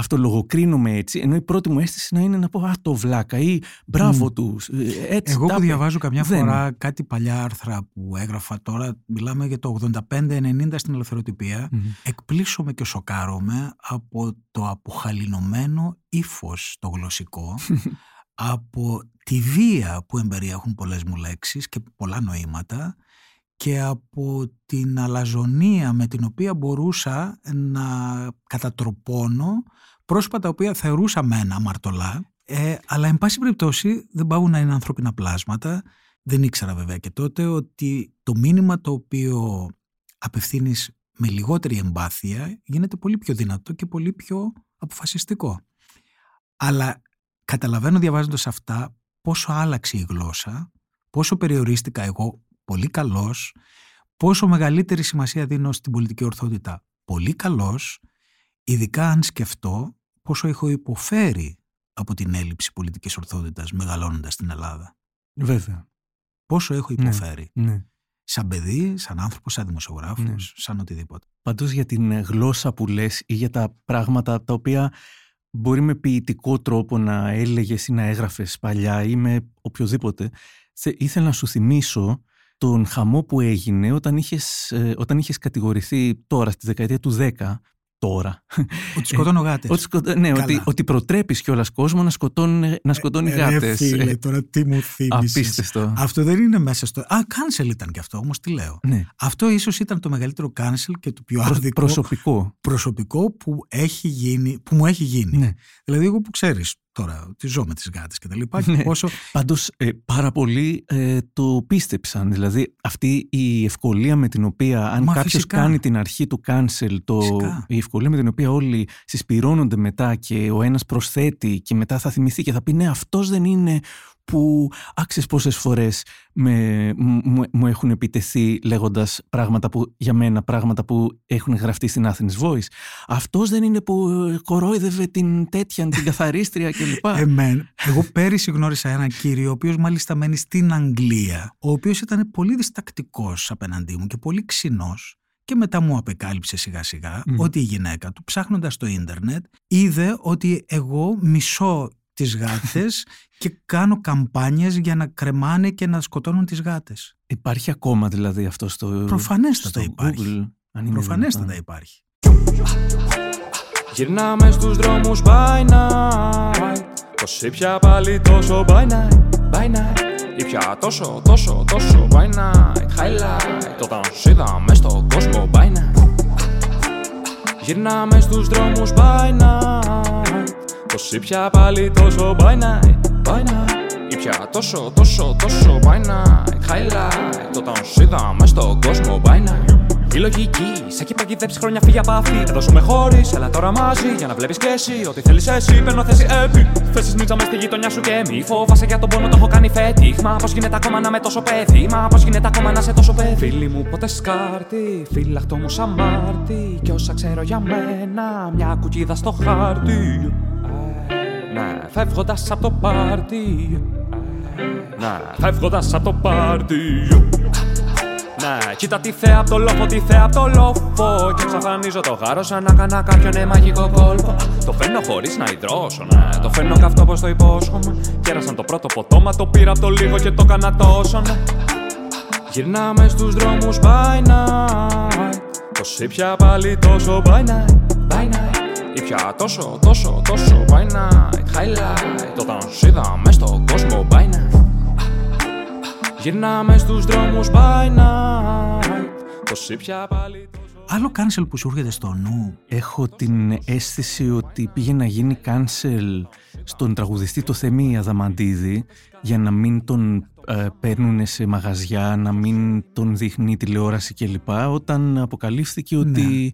αυτολογοκρίνομαι έτσι, ενώ η πρώτη μου αίσθηση να είναι να πω Α, το βλάκα ή μπράβο mm. του. Ε, έτσι,
Εγώ που διαβάζω καμιά φορά κάτι παλιά άρθρα που έγραφα τώρα, μιλάμε για το 85-90 στην ελευθεροτυπία, mm. εκπλήσωμαι και σοκάρομαι από το αποχαλινωμένο ύφος το γλωσσικό, από τη βία που εμπεριέχουν πολλές μου λέξεις και πολλά νοήματα και από την αλαζονία με την οποία μπορούσα να κατατροπώνω πρόσωπα τα οποία θεωρούσα μένα αμαρτωλά, ε, αλλά εν πάση περιπτώσει δεν πάγουν να είναι ανθρώπινα πλάσματα. Δεν ήξερα βέβαια και τότε ότι το μήνυμα το οποίο απευθύνεις με λιγότερη εμπάθεια γίνεται πολύ πιο δυνατό και πολύ πιο αποφασιστικό. Αλλά καταλαβαίνω διαβάζοντας αυτά πόσο άλλαξε η γλώσσα, πόσο περιορίστηκα εγώ πολύ καλός, πόσο μεγαλύτερη σημασία δίνω στην πολιτική ορθότητα πολύ καλός, ειδικά αν σκεφτώ πόσο έχω υποφέρει από την έλλειψη πολιτικής ορθότητας μεγαλώνοντας στην Ελλάδα.
Βέβαια.
Πόσο έχω
Ναι,
υποφέρει.
ναι.
Σαν παιδί, σαν άνθρωπος, σαν δημοσιογράφος,
Ναι.
σαν οτιδήποτε.
Πάντως για την γλώσσα που λες ή για τα πράγματα τα οποία μπορεί με ποιητικό τρόπο να έλεγες ή να έγραφες παλιά ή με οποιοδήποτε, θε- ήθελα να σου θυμίσω τον χαμό που έγινε όταν είχες, ε, όταν είχες κατηγορηθεί τώρα στη δεκαετία του 10, τώρα,
Ότι σκοτώνω γάτες.
ότι, σκοτώ- ναι,
Καλά.
ότι, ότι προτρέπεις κιόλας κόσμο να σκοτώνει, να σκοτώνει
Ε, ρε
γάτες.
φίλε,
Ε,
τώρα τι μου θύμισες.
Απίστευτο.
Αυτό δεν είναι μέσα στο... Α, cancel ήταν και αυτό, όμως τι λέω.
Ναι.
Αυτό ίσως ήταν το μεγαλύτερο cancel και το πιο
Προ-
άδικο
προσωπικό.
προσωπικό που, έχει γίνει, που μου έχει γίνει.
Ναι.
Δηλαδή εγώ που ξέρεις τώρα ότι ζω με τις γάτες και τα λοιπά και
Ναι.
πόσο...
Πάντως ε, πάρα πολλοί ε, το πίστεψαν. Δηλαδή αυτή η ευκολία με την οποία αν
Μα
κάποιος
φυσικά.
κάνει την αρχή του cancel, το,
Φυσικά.
η ευκολία με την οποία όλοι συσπυρώνονται μετά και ο ένας προσθέτει και μετά θα θυμηθεί και θα πει ναι αυτός δεν είναι που άξιες πόσες φορές με, μου, μου έχουν επιτεθεί λέγοντας πράγματα που για μένα πράγματα που έχουν γραφτεί στην Athens Voice. Αυτός δεν είναι που ε, κορόιδευε την τέτοια, την καθαρίστρια κλπ.
Εμέν, εγώ πέρυσι γνώρισα έναν κύριο, ο οποίος μάλιστα μένει στην Αγγλία, ο οποίος ήταν πολύ διστακτικός απέναντί μου και πολύ ξινός και μετά μου απεκάλυψε σιγά σιγά
Μμ.
ότι η γυναίκα του ψάχνοντας το ίντερνετ είδε ότι εγώ μισώ τις γάτες και κάνω καμπάνιες για να κρεμάνε και να σκοτώνουν τις γάτες.
Υπάρχει ακόμα δηλαδή αυτό στο,
Προφανέστατα
στο
υπάρχει.
Google. Αν είναι
Προφανέστατα
δυνατόν.
υπάρχει.
Γυρνάμε στους δρόμους by night Πως ήπια πάλι τόσο by night, by night Ήπια τόσο, τόσο, τόσο by night Highlight Όταν σ' είδα μες στον κόσμο by night Γυρνάμε στους δρόμους by night Πως ήπια πάλι τόσο by night, by night Ήπια τόσο, τόσο, τόσο by night Highlight Όταν σ' είδα μες στον κόσμο by night Η λογική σε έχει παγιδέψει χρόνια φύγει από αυτή. Εδώ σου με χωρίς, αλλά τώρα μαζί για να βλέπεις και εσύ. Ό,τι θέλεις εσύ, παίρνω θέση επί. Θέσεις μίτσα με στη γειτονιά σου και μη φόβασαι για τον πόνο, το έχω κάνει φέτη. Μα πώς γίνεται ακόμα να με τόσο παιδί, μα πώς γίνεται ακόμα να σε τόσο παιδί. Φίλοι μου ποτέ σκάρτη, φύλαχτο μου σαν Μάρτι. Και όσα ξέρω για μένα, μια κουκίδα στο χάρτη. Ναι, φεύγοντας από το πάρτι. Ναι, φεύγοντας από το πάρτι. Ναι, κοίτα τη θέα από το λόφο, τη θέα από το λόφο. Και εξαφανίζω το γάρο σαν να κάνα κάποιον ναι, μαγικό κόλπο. Το φέρνω χωρίς να υδρώσω, ναι. Το φέρνω καυτό όπω το υπόσχομαι. Κέρασαν το πρώτο ποτό, μα το πήρα από το λίγο και το έκανα τόσο, ναι. Γυρνάμε στους δρόμους by night. Πώ ήπια πάλι τόσο by night, by night. Ήπια τόσο, τόσο, τόσο by night. Highlight. Όταν σου είδα μες στον κόσμο by night. Γυρνάμε στους δρόμους by night Πως ήπια πάλι
Άλλο cancel που σου έρχεται στο νου.
Έχω την αίσθηση ότι πήγε να γίνει cancel στον τραγουδιστή το Θέμη Αδαμαντίδη για να μην τον ε, παίρνουν σε μαγαζιά, να μην τον δείχνει τηλεόραση κλπ. Όταν αποκαλύφθηκε ότι
Ναι.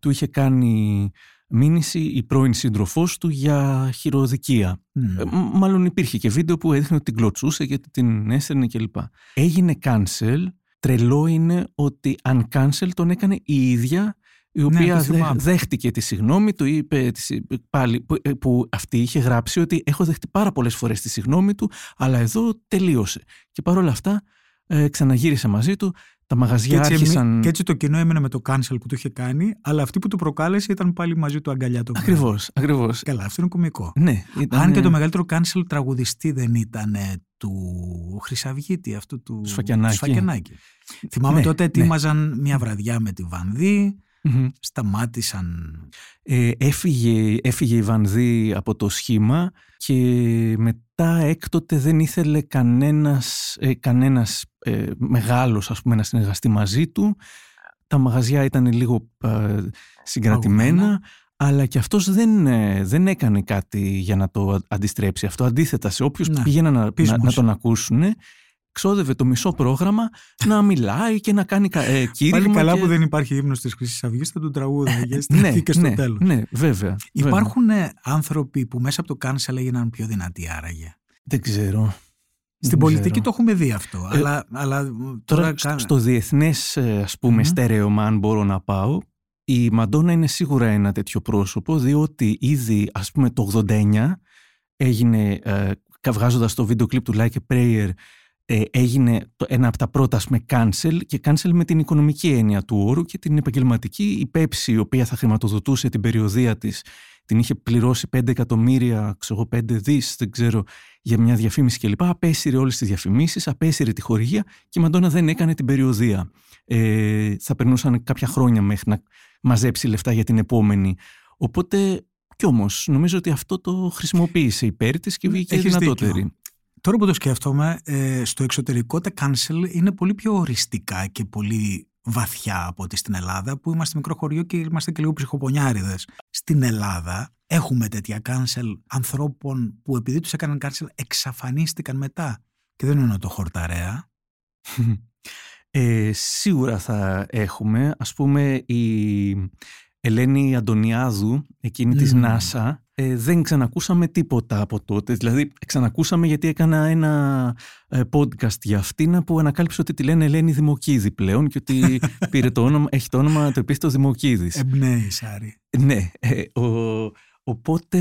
του είχε κάνει μήνυση η πρώην σύντροφός του για χειροδικία.
Μμ.
Ε, μ- μάλλον υπήρχε και βίντεο που έδειχνε ότι την κλωτσούσε γιατί την έστερνε κλπ. Έγινε cancel. Τρελό είναι ότι αν cancel τον έκανε η ίδια η οποία
Ναι, το
δε-
θυμάμαι.
δέχτηκε τη συγνώμη του, είπε τη συ- πάλι, που, ε, που αυτή είχε γράψει ότι έχω δεχτεί πάρα πολλές φορές τη συγνώμη του, αλλά εδώ τελείωσε. Και παρόλα αυτά ε, ξαναγύρισε μαζί του, τα
Και
μαγαζιά
έτσι,
άρχισαν...
και έτσι το κοινό έμενε με το cancel που του είχε κάνει, αλλά αυτή που του προκάλεσε ήταν πάλι μαζί του αγκαλιά το βράδυ.
Ακριβώς, ακριβώς.
Καλά, αυτό είναι κωμικό.
Ναι, ήταν,
Αν και το μεγαλύτερο cancel τραγουδιστή δεν ήταν ε, του Χρυσαυγίτη, αυτού του
Του Σφακιανάκη.
Σφακιανάκη. Θυμάμαι
Ναι,
τότε
ναι.
ετοίμαζαν μια βραδιά με τη Βανδύ,
Μμμ.
σταμάτησαν.
Ε, έφυγε, έφυγε η Βανδύ από το σχήμα και μετά έκτοτε δεν ήθελε κανένας, ε, κανένας ε, μεγάλος ας πούμε, να συνεργαστεί μαζί του. Τα μαγαζιά ήταν λίγο ε, συγκρατημένα,
Παγωμένα.
αλλά και αυτός δεν, ε, δεν έκανε κάτι για να το αντιστρέψει αυτό. Αντίθετα, σε όποιους
Ναι,
πήγαιναν να, να,
πείσμος.
να τον ακούσουν, ξόδευε το μισό πρόγραμμα να μιλάει και να κάνει κα- ε, κήρυγμα.
Πάλι καλά
και-
που δεν υπάρχει ύμνος της Χρυσής Αυγής, θα του τραγούδαγε
ναι,
και στο
ναι,
τέλος.
ναι, βέβαια. βέβαια.
Υπάρχουν ε, άνθρωποι που μέσα από το cancel έγιναν πιο δυνατοί άραγε;
Δεν ξέρω.
Στην
Δεν
πολιτική
ξέρω.
το έχουμε δει αυτό.
Ε,
αλλά, αλλά τώρα,
Τώρα
κα-
στο διεθνές ε, ας πούμε
Μμμ.
στερέωμα αν μπορώ να πάω η Μαντόνα είναι σίγουρα ένα τέτοιο πρόσωπο διότι ήδη ας πούμε το 89 έγινε ε, βγάζοντας το βίντεο κλιπ του Like a Prayer ε, έγινε το, ένα από τα πρώτα ας πούμε cancel και cancel με την οικονομική έννοια του όρου και την επαγγελματική η Pepsi η οποία θα χρηματοδοτούσε την περιοδία της την είχε πληρώσει 5 εκατομμύρια, ξέρω εγώ, 5 δις, δεν ξέρω, για μια διαφήμιση κλπ. Απέσυρε όλες τις διαφημίσεις, απέσυρε τη χορηγία και η Μαντόνα δεν έκανε την περιοδία. Ε, θα περνούσαν κάποια χρόνια μέχρι να μαζέψει λεφτά για την επόμενη. Οπότε, κι όμως, νομίζω ότι αυτό το χρησιμοποίησε υπέρ της και βγήκε
Έχεις
δυνατότερη.
δίκιο. Τώρα που το σκέφτομαι, ε, στο εξωτερικό τα cancel είναι πολύ πιο οριστικά και πολύ βαθιά από ότι στην Ελλάδα, που είμαστε μικρό χωριό και είμαστε και λίγο ψυχοπονιάριδες. Στην Ελλάδα έχουμε τέτοια cancel ανθρώπων που επειδή τους έκαναν cancel εξαφανίστηκαν μετά. Και δεν εννοώ το χορταρέα.
Ε, σίγουρα θα έχουμε, ας πούμε, η Ελένη Αντωνιάδου, εκείνη της
Μμμ.
NASA, ε, δεν ξανακούσαμε τίποτα από τότε. Δηλαδή, ξανακούσαμε γιατί έκανα ένα ε, podcast για αυτήν που ανακάλυψε ότι τη λένε Ελένη Δημοκίδη πλέον και ότι πήρε το όνομα, έχει το όνομα το επίθετο Δημοκίδης.
Εμπνέει, Σάρη.
Ναι, ε, ο- οπότε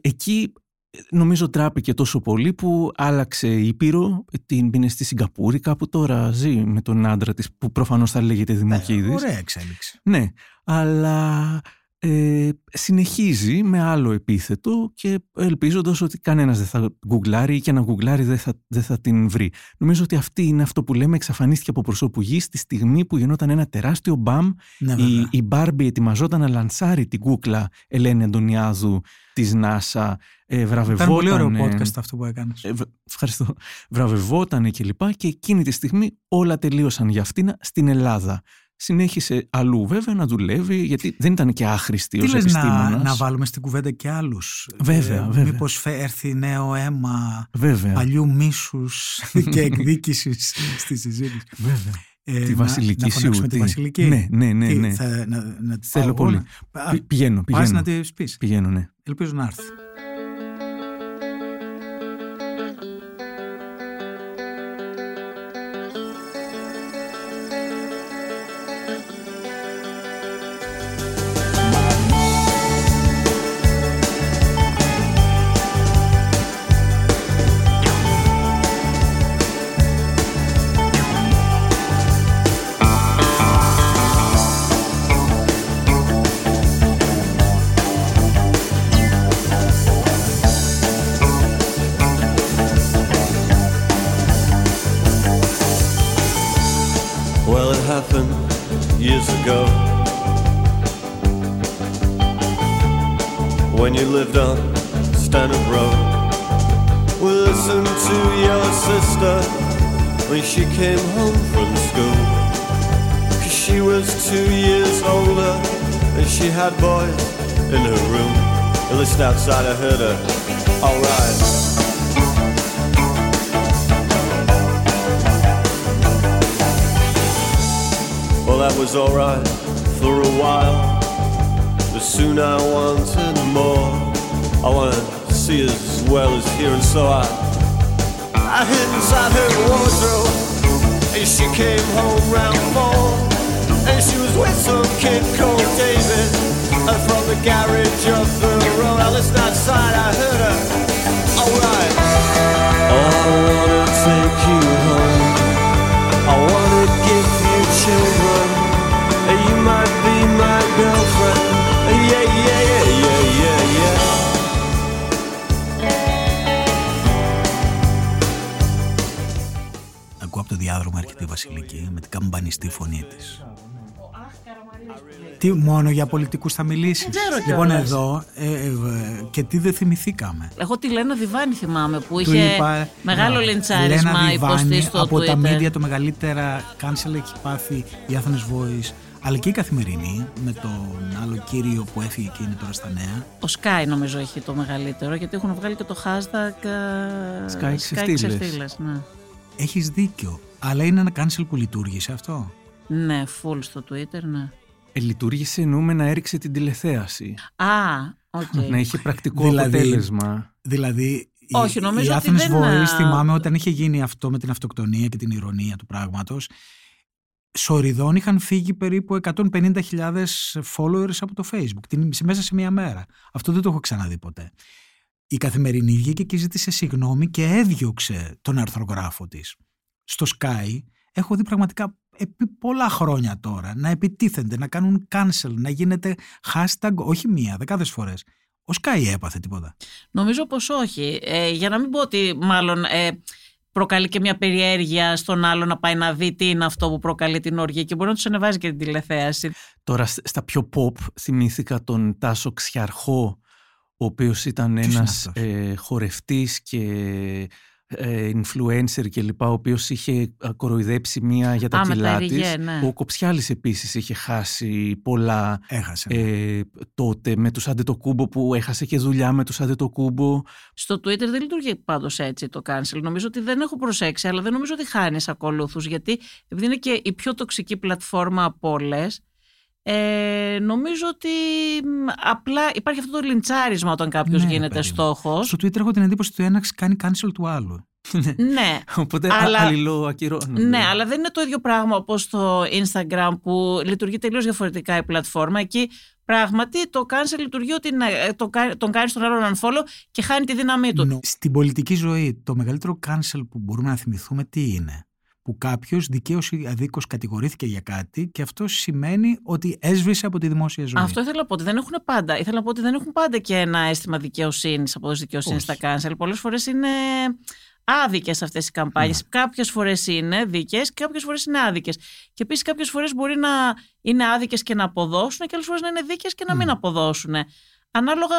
εκεί ε, νομίζω τράπηκε τόσο πολύ που άλλαξε ήπειρο, την πίνε στη Σιγκαπούρη κάπου τώρα ζει με τον άντρα της που προφανώς θα λέγεται Δημοκίδης.
Ε, Ωραία εξέλιξη.
Ναι, αλλά ε, συνεχίζει με άλλο επίθετο και ελπίζοντας ότι κανένας δεν θα γκουγκλάρει ή και να γκουγκλάρει δεν θα, δεν θα την βρει. Νομίζω ότι αυτή είναι αυτό που λέμε εξαφανίστηκε από προσώπου γης στη στιγμή που γινόταν ένα τεράστιο μπαμ
Ναι,
η,
βέβαια.
η Μπάρμπι ετοιμαζόταν να λανσάρει την κούκλα Ελένη Αντωνιάδου της NASA. Ε, βραβευόταν,
Ήταν πολύ ωραίο
ε,
podcast αυτό που έκανες.
ε, β- ευχαριστώ. Βραβευόταν και λοιπά και εκείνη τη στιγμή όλα τελείωσαν για αυτήν στην Ελλάδα. Συνέχισε αλλού βέβαια να δουλεύει γιατί δεν ήταν και άχρηστη
Τι
ως
λες να,
επιστήμονας.
να βάλουμε στην κουβέντα και άλλους;
Βέβαια, βέβαια.
Μήπως φε- έρθει νέο αίμα
Βέβαια,
παλιού μίσους και εκδίκησης στη συζήτηση;
βέβαια.
Ε,
τη Βασιλική
να, να
Σιούτη.
τη Βασιλική.
Ναι, ναι, ναι. ναι.
θα, να, να
Θέλω πολύ. πηγαίνω, πηγαίνω.
Πας να τη πεις.
Πηγαίνω, ναι.
Ελπίζω να έρθει. I hid inside her wardrobe, and she came home round four. And she was with some kid called David and from the garage of the road. I listened outside, I heard her. Alright. I wanna take you home. I wanna give you children. You might be my girlfriend. Yeah, yeah, yeah, διάδρομο έρχεται η Βασιλική με την καμπανιστή φωνή της. Τι μόνο για πολιτικούς θα μιλήσεις; Λοιπόν, εδώ ε, ε, και τι δεν θυμηθήκαμε.
Εγώ τη Λένα Διβάνη θυμάμαι που είχε είπα, μεγάλο λιντσάρισμα υποστή στο
Από
Twitter.
τα μίδια το μεγαλύτερα cancel έχει πάθει η Athens Voice. Αλλά και η καθημερινή με τον άλλο κύριο που έφυγε και είναι τώρα στα νέα.
Ο Sky νομίζω έχει το μεγαλύτερο γιατί έχουν βγάλει και το hashtag
ε, Sky, Sky ξεφτύλες.
Ναι. Έχεις δίκιο. Αλλά είναι ένα cancel που λειτουργήσε αυτό.
Ναι, full στο Twitter, ναι.
Ε, λειτουργήσε εννοούμε να έριξε την τηλεθέαση.
Α, okay.
Να είχε πρακτικό δηλαδή, αποτέλεσμα.
Δηλαδή,
Όχι, νομίζω
η
Athens ότι
Voice θυμάμαι όταν είχε γίνει αυτό με την αυτοκτονία και την ηρωνία του πράγματος Σοριδών είχαν φύγει περίπου 150.000 followers από το facebook μέσα σε μία μέρα. Αυτό δεν το έχω ξαναδεί ποτέ. Η καθημερινή βγήκε και ζήτησε συγγνώμη και έδιωξε τον αρθρογράφο της. Στο Sky έχω δει πραγματικά επί πολλά χρόνια τώρα να επιτίθενται, να κάνουν cancel, να γίνεται hashtag όχι μία, δεκάδες φορές. Ο Sky έπαθε τίποτα.
Νομίζω πως όχι. Ε, για να μην πω ότι μάλλον ε, προκαλεί και μια περιέργεια στον άλλο να πάει να δει τι είναι αυτό που προκαλεί την οργή και μπορεί να τους ανεβάζει και την τηλεθέαση.
Τώρα στα πιο pop θυμήθηκα τον Τάσο Ξιαρχό ο οποίος ήταν ένας ε, χορευτής και ε, influencer και λοιπά, ο οποίος είχε κοροϊδέψει μία για τα κιλά της.
Ναι.
Ο Κοψιάλης επίσης είχε χάσει πολλά
Έχασε.
Ε, τότε με τους Αντετοκούμπο που έχασε και δουλειά με τους Αντετοκούμπο.
Στο Twitter δεν λειτουργεί πάντως έτσι το cancel. Νομίζω ότι δεν έχω προσέξει, αλλά δεν νομίζω ότι χάνει ακολούθους, γιατί επειδή είναι και η πιο τοξική πλατφόρμα από όλες, ε, νομίζω ότι απλά υπάρχει αυτό το λιντσάρισμα όταν κάποιος ναι, γίνεται στόχος.
Στο Twitter έχω την εντύπωση ότι το ένα κάνει cancel του άλλου.
ναι.
Οπότε αλλά,
Ναι, ναι, αλλά δεν είναι το ίδιο πράγμα όπως το Instagram που λειτουργεί τελείως διαφορετικά η πλατφόρμα. Εκεί πράγματι το cancel λειτουργεί ότι ε, το, τον κάνει στον άλλον unfollow και χάνει τη δύναμή του.
Στην πολιτική ζωή, το μεγαλύτερο cancel που μπορούμε να θυμηθούμε τι είναι; Που κάποιος δικαίως ή αδίκως κατηγορήθηκε για κάτι και αυτό σημαίνει ότι έσβησε από τη δημόσια ζωή.
Αυτό ήθελα να πω ότι δεν έχουν πάντα. Ήθελα να πω ότι δεν έχουν πάντα και ένα αίσθημα δικαιοσύνης, απόδοση δικαιοσύνης στα κάνσελ. Πολλές φορές είναι άδικες αυτές οι καμπάνιες. Ναι. Κάποιες φορές είναι δίκαιες και κάποιες φορές είναι άδικες. Και επίσης κάποιες φορές μπορεί να είναι άδικες και να αποδώσουν και άλλες φορές να είναι δίκαιες και να μην αποδώσουν. Ανάλογα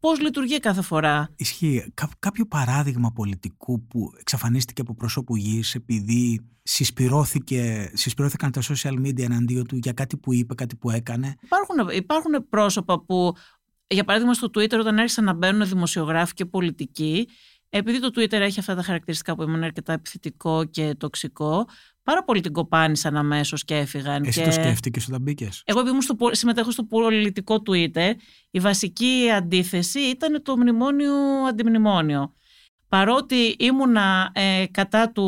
Πώς λειτουργεί κάθε φορά;
Ισχύει. κάποιο παράδειγμα πολιτικού που εξαφανίστηκε από πρόσωπου γης επειδή συσπηρώθηκε, συσπηρώθηκαν τα social media εναντίον του για κάτι που είπε, κάτι που έκανε.
Υπάρχουν, υπάρχουν πρόσωπα που, για παράδειγμα στο Twitter όταν άρχισαν να μπαίνουν δημοσιογράφοι και πολιτικοί, επειδή το Twitter έχει αυτά τα χαρακτηριστικά που ήμουν αρκετά επιθετικό και τοξικό, πάρα πολύ την κοπάνησαν αμέσως και έφυγαν.
Εσύ
και...
το σκέφτηκες όταν μπήκες;
Εγώ, επειδή στο, συμμετέχω στο πολιτικό Twitter, η βασική αντίθεση ήταν το μνημόνιο αντιμνημόνιο. Παρότι ήμουνα ε, κατά του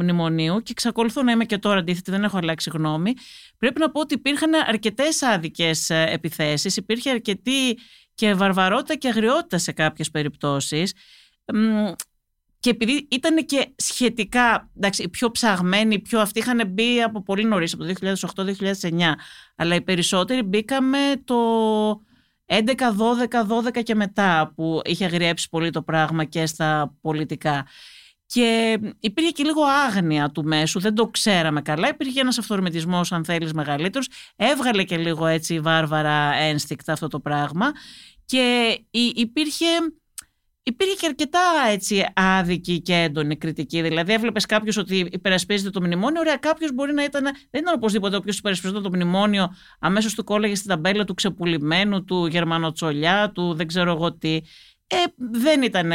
μνημονίου και εξακολουθώ να είμαι και τώρα αντίθετη, δεν έχω αλλάξει γνώμη, πρέπει να πω ότι υπήρχαν αρκετές άδικες επιθέσεις, υπήρχε αρκετή και βαρβαρότητα και αγριότητα σε κάποιες περιπτώσεις και επειδή ήταν και σχετικά εντάξει, πιο ψαγμένοι, πιο αυτοί είχαν μπει από πολύ νωρίς, από το 2008-2009 αλλά οι περισσότεροι μπήκαμε το 11, 12, 12 και μετά που είχε αγριέψει πολύ το πράγμα και στα πολιτικά. Και υπήρχε και λίγο άγνοια του μέσου, δεν το ξέραμε καλά. Υπήρχε ένας αυθορμητισμός, αν θέλεις, μεγαλύτερος. Έβγαλε και λίγο έτσι βάρβαρα ένστικτα αυτό το πράγμα. Και υπήρχε, υπήρχε και αρκετά έτσι άδικη και έντονη κριτική. Δηλαδή, έβλεπες κάποιος ότι υπερασπίζεται το μνημόνιο. Ωραία, κάποιος μπορεί να ήταν. Δεν ήταν οπωσδήποτε όποιος υπερασπίζεται το μνημόνιο, αμέσως του κόλλαγε στην ταμπέλα του ξεπουλημένου, του Γερμανοτσολιά, του δεν ξέρω εγώ τι. Ε, δεν ήταν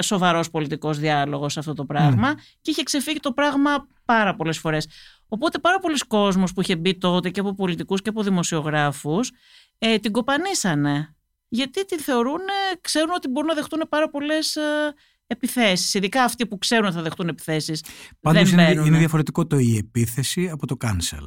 σοβαρός πολιτικός διάλογος αυτό το πράγμα και είχε ξεφύγει το πράγμα πάρα πολλές φορές. Οπότε πάρα πολλοί κόσμος που είχε μπει τότε και από πολιτικούς και από δημοσιογράφους ε, την κοπανίσανε γιατί τη θεωρούν, ξέρουν ότι μπορούν να δεχτούν πάρα πολλές ε, επιθέσεις. Ειδικά αυτοί που ξέρουν ότι θα δεχτούν επιθέσεις.
Πάντως είναι, είναι διαφορετικό το η επίθεση από το cancel.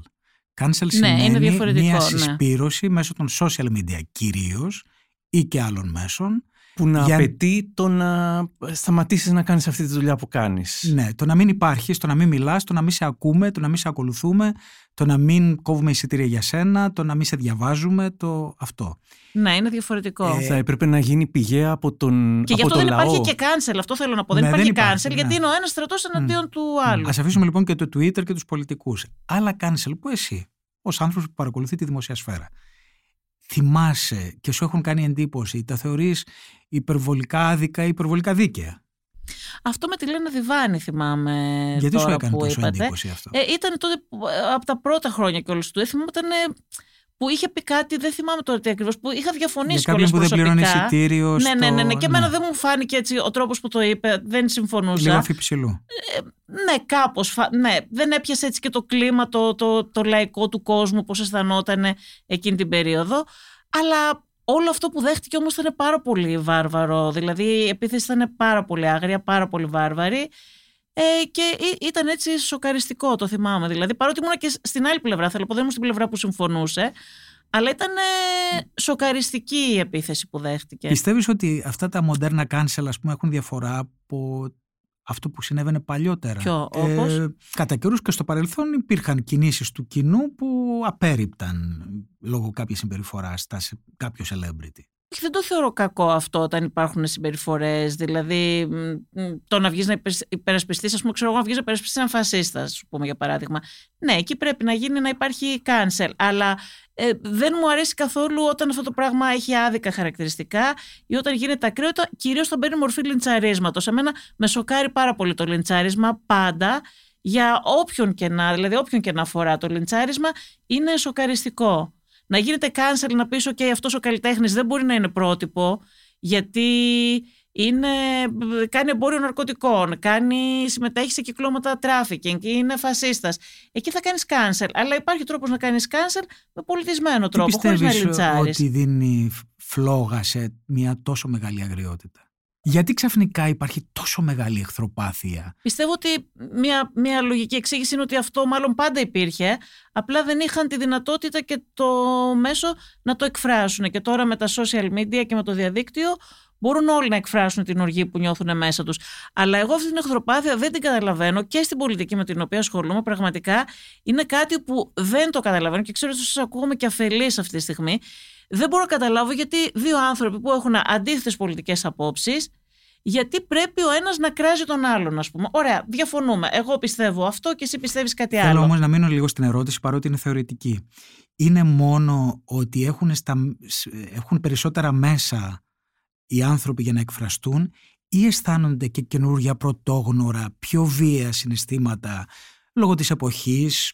Cancel
ναι,
σημαίνει
μια
ναι. συσπήρωση μέσω των social media κυρίως ή και άλλων μέσων
που να για... απαιτεί το να σταματήσεις να κάνεις αυτή τη δουλειά που κάνεις.
Ναι, το να μην υπάρχεις, το να μην μιλάς, το να μην σε ακούμε, το να μην σε ακολουθούμε, το να μην κόβουμε εισιτήρια για σένα, το να μην σε διαβάζουμε, το αυτό.
Ναι, είναι διαφορετικό.
Ε, θα έπρεπε να γίνει πηγαία από τον
Και γι' αυτό δεν υπάρχει και cancel. Αυτό θέλω να πω. Δεν ναι, υπάρχει δεν cancel, γιατί ναι. είναι ο ένας στρατός εναντίον του άλλου.
Α αφήσουμε λοιπόν και το Twitter και τους πολιτικούς. Άλλα cancel που εσύ, ως άνθρωπος που παρακολουθεί τη δημοσία σφαίρα, θυμάσαι και σου έχουν κάνει εντύπωση, τα θεωρείς υπερβολικά άδικα ή υπερβολικά δίκαια;
Αυτό με τη Λένα Διβάνη θυμάμαι.
Γιατί
τώρα
σου έκανε
που
τόσο
είπατε.
εντύπωση αυτό;
Ε, ήταν τότε από τα πρώτα χρόνια κιόλας του. Ε, θυμάμαι ήταν που είχε πει κάτι, δεν θυμάμαι τώρα τι ακριβώς, που είχα διαφωνήσει
Για κάποιον που δεν πληρώνει εισιτήριο.
Ναι, ναι, ναι, ναι. Και εμένα ναι. δεν μου φάνηκε έτσι ο τρόπος που το είπε, δεν συμφωνούσα.
Λίγο αφιψηλού.
Ε, ναι, κάπως. Ναι, δεν έπιασε έτσι και το κλίμα, το, το, το λαϊκό του κόσμου, πώς αισθανόταν εκείνη την περίοδο. Αλλά όλο αυτό που δέχτηκε όμως ήταν πάρα πολύ βάρβαρο. Δηλαδή η επίθεση ήταν πάρα πολύ άγρια, πάρα πολύ βάρβαρη. Ε, και ήταν έτσι σοκαριστικό, το θυμάμαι. Δηλαδή, παρότι ήμουν και στην άλλη πλευρά, θέλω πω δεν ήμουν στην πλευρά που συμφωνούσε, αλλά ήταν ε, σοκαριστική η επίθεση που δέχτηκε.
Πιστεύεις ότι αυτά τα μοντέρνα cancel, ας πούμε, έχουν διαφορά από αυτό που συνέβαινε παλιότερα;
Ποιο, όπως;
Ε, κατά καιρούς και στο παρελθόν υπήρχαν κινήσεις του κοινού που απέριπταν λόγω κάποιες συμπεριφοράς σε κάποιο celebrity.
Δεν το θεωρώ κακό αυτό όταν υπάρχουν συμπεριφορές. Δηλαδή, το να βγεις να υπερασπιστείς, ας πούμε, ξέρω εγώ, να βγεις να υπερασπιστείς έναν φασίστα, ας πούμε, για παράδειγμα. Ναι, εκεί πρέπει να γίνει να υπάρχει cancel. Αλλά ε, δεν μου αρέσει καθόλου όταν αυτό το πράγμα έχει άδικα χαρακτηριστικά ή όταν γίνεται ακραίο, κυρίως όταν παίρνει μορφή λιντσαρίσματος. Εμένα με σοκάρει πάρα πολύ το λιντσάρισμα πάντα για όποιον και να, δηλαδή όποιον και να αφορά το λιντσάρισμα, είναι σοκαριστικό να γίνεται cancel να πεις ok αυτός ο καλλιτέχνης δεν μπορεί να είναι πρότυπο γιατί είναι, κάνει εμπόριο ναρκωτικών, κάνει, συμμετέχει σε κυκλώματα trafficking, είναι φασίστας. Εκεί θα κάνεις cancel. Αλλά υπάρχει τρόπος να κάνεις cancel με πολιτισμένο τρόπο, χωρίς να λιντσάρεις.
ότι δίνει φλόγα σε μια τόσο μεγάλη αγριότητα; Γιατί ξαφνικά υπάρχει τόσο μεγάλη εχθροπάθεια;
Πιστεύω ότι μια, μια λογική εξήγηση είναι ότι αυτό μάλλον πάντα υπήρχε, απλά δεν είχαν τη δυνατότητα και το μέσο να το εκφράσουν. Και τώρα με τα social media και με το διαδίκτυο μπορούν όλοι να εκφράσουν την οργή που νιώθουν μέσα τους. Αλλά εγώ αυτή την εχθροπάθεια δεν την καταλαβαίνω και στην πολιτική με την οποία ασχολούμαι. Πραγματικά είναι κάτι που δεν το καταλαβαίνω και ξέρω ότι σας ακούγομαι και αφελής αυτή τη στιγμή. Δεν μπορώ να καταλάβω γιατί δύο άνθρωποι που έχουν αντίθετες πολιτικές απόψεις, γιατί πρέπει ο ένας να κράζει τον άλλον, ας πούμε. Ωραία, διαφωνούμε. Εγώ πιστεύω αυτό και εσύ πιστεύεις κάτι άλλο.
Θέλω όμως να μείνω λίγο στην ερώτηση, παρότι είναι θεωρητική. Είναι μόνο ότι έχουν, στα, έχουν περισσότερα μέσα οι άνθρωποι για να εκφραστούν ή αισθάνονται και καινούργια πρωτόγνωρα, πιο βία συναισθήματα λόγω της εποχής,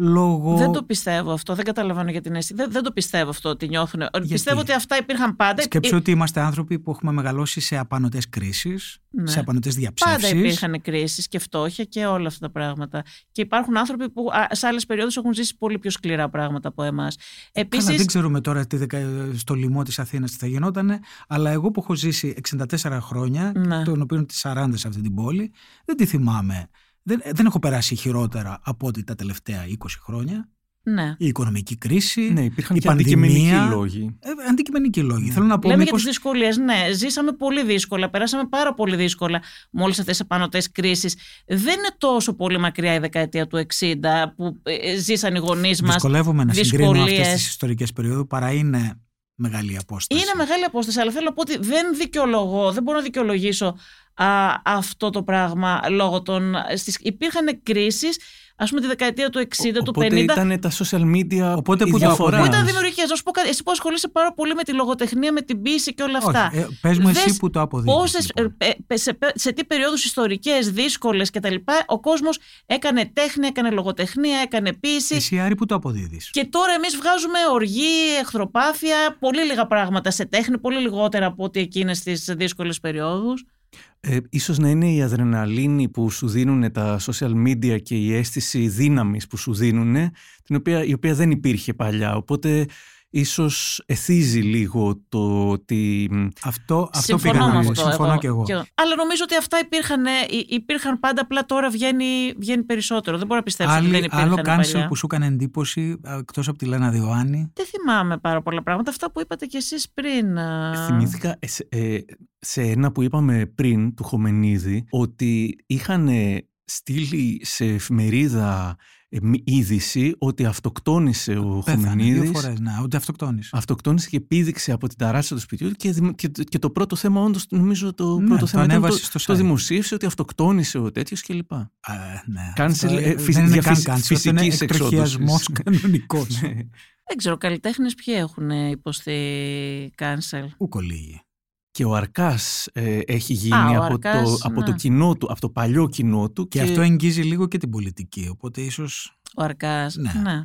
λόγω.
Δεν το πιστεύω αυτό. Δεν καταλαβαίνω για την αίσθηση. Δεν, δεν το πιστεύω αυτό ότι νιώθουν. Πιστεύω ότι αυτά υπήρχαν πάντα.
Σκέψω ότι είμαστε άνθρωποι που έχουμε μεγαλώσει σε απανοτέ κρίσεις,
Ναι.
σε απανοτέ διαψεύσεις.
Πάντα υπήρχαν κρίσεις και φτώχεια και όλα αυτά τα πράγματα. Και υπάρχουν άνθρωποι που α, σε άλλες περιόδους έχουν ζήσει πολύ πιο σκληρά πράγματα από εμάς.
Καλά,
Επίση.
δεν ξέρουμε τώρα τι δεκα... στο λοιμό της Αθήνας τι θα γινότανε, αλλά εγώ που έχω ζήσει 64 χρόνια,
Ναι.
των οποίων τι 40 σε αυτή την πόλη, δεν τη θυμάμαι. Δεν, δεν έχω περάσει χειρότερα από ότι τα τελευταία 20 χρόνια.
Ναι.
Η οικονομική κρίση,
Ναι, υπήρχαν
η
και αντικειμενικοί
πανδημία.
λόγοι.
Ε, αντικειμενικοί λόγοι. Θέλω να πω
Λέμε
μήπως...
για τις δυσκολίες. Ναι, ζήσαμε πολύ δύσκολα. Περάσαμε πάρα πολύ δύσκολα με όλε αυτές τι επανωτέ κρίσεις. Δεν είναι τόσο πολύ μακριά η δεκαετία του 60 που ε, ζήσαν οι γονείς μας.
Δυσκολεύομαι να συγκρίνω
δυσκολίες.
αυτές τις ιστορικές περίοδου παρά είναι μεγάλη απόσταση.
Είναι μεγάλη απόσταση, αλλά θέλω να πω ότι δεν δικαιολογώ, δεν μπορώ να δικαιολογήσω α, αυτό το πράγμα λόγω των. Στις, υπήρχαν κρίσεις, ας πούμε, τη δεκαετία του 60, του
Οπότε
50.
ήταν τα social media
Οπότε
η
που το
διαφορά.
Που
αποδείξεις.
ήταν δημιουργικέ. Να σου πω κάτι, εσύ που ασχολείσαι πάρα πολύ με τη λογοτεχνία, με την ποίηση και όλα αυτά.
Όχι, ε, πες μου εσύ
Δες
που το αποδείξεις.
Πόσες,
λοιπόν.
ε, ε, σε, σε τι περιόδους ιστορικές, δύσκολες κτλ. Ο κόσμος έκανε τέχνη, έκανε λογοτεχνία, έκανε ποίηση.
Εσύ Άρη που το αποδίδεις;
Και τώρα εμείς βγάζουμε οργή, εχθροπάθεια, πολύ λίγα πράγματα σε τέχνη, πολύ λιγότερα από ό,τι εκείνες τις δύσκολες περιόδους.
Ε, ίσως να είναι η αδρεναλίνη που σου δίνουν τα social media και η αίσθηση δύναμης που σου δίνουν, την οποία, η οποία δεν υπήρχε παλιά. Οπότε ίσως εθίζει λίγο το ότι... μ,
Αυτό, αυτό
Συμφωνώ
πήγα να
με
πω.
αυτό.
Συμφωνώ και εγώ.
Αλλά νομίζω ότι αυτά υπήρχαν, ε, υπήρχαν πάντα, απλά τώρα βγαίνει, βγαίνει περισσότερο. Δεν μπορώ να πιστέψω ότι δεν
Άλλη,
υπήρχαν
άλλο cancel
παλιά.
που σου έκανε εντύπωση, εκτός από τη Λένα Διωάννη,
Δεν θυμάμαι πάρα πολλά πράγματα. Αυτά που είπατε κι εσείς πριν. α.
Θυμήθηκα ε, σε, ε, σε ένα που είπαμε πριν του Χομενίδη ότι είχαν στείλει σε εφημερίδα ε, μη- είδηση ότι αυτοκτόνησε ο
πέθανε δύο
Χομενίδης
φορές. Ναι, ότι αυτοκτόνησε.
Αυτοκτόνησε και πήδηξε από την ταράτσα του σπιτιού και, δημο- και, και το πρώτο θέμα, όντως, νομίζω το
Ναι,
πρώτο
το
θέμα ήταν
ανέβασε
το,
στο
το
site.
δημοσίευσε ότι αυτοκτόνησε ο τέτοιος κλπ.
Α, ναι.
Cancel,
Αυτό,
ε,
ε,
φυσ-
δεν είναι
για
καν
φυσ-
cancel, αυτό είναι
φυσικής
εκτροχιασμός
εξόντωσης.
κανονικός.
Ναι.
Δεν ξέρω, καλλιτέχνες ποιοι έχουν υποστεί cancel;
Ούκο λίγοι.
Και ο Αρκάς ε, έχει γίνει
Α, ο
από,
Αρκάς,
το, από το
ναι.
κοινό του, από το παλιό κοινό του.
Και, αυτό εγγύζει λίγο και την πολιτική. Οπότε ίσως
Ο Αρκάς.
Ναι.
Ναι.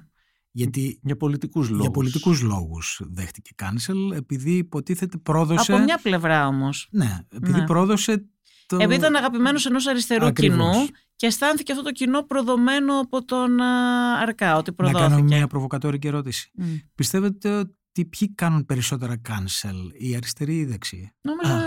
γιατί
για πολιτικούς λόγους.
για πολιτικούς λόγους δέχτηκε cancel επειδή υποτίθεται πρόδωσε...
Από μια πλευρά όμως.
Ναι, επειδή
Ναι.
πρόδωσε το...
Επειδή ήταν αγαπημένος ενός αριστερού
Ακριβώς.
κοινού και αισθάνθηκε αυτό το κοινό προδομένο από τον α, Αρκά, ότι
Να
προδόθηκε.
κάνω μια προβοκατόρικη ερώτηση.
Μμ.
Πιστεύετε ότι ποιοι κάνουν περισσότερα cancel, οι αριστεροί ή οι δεξιοί;
Νομίζω.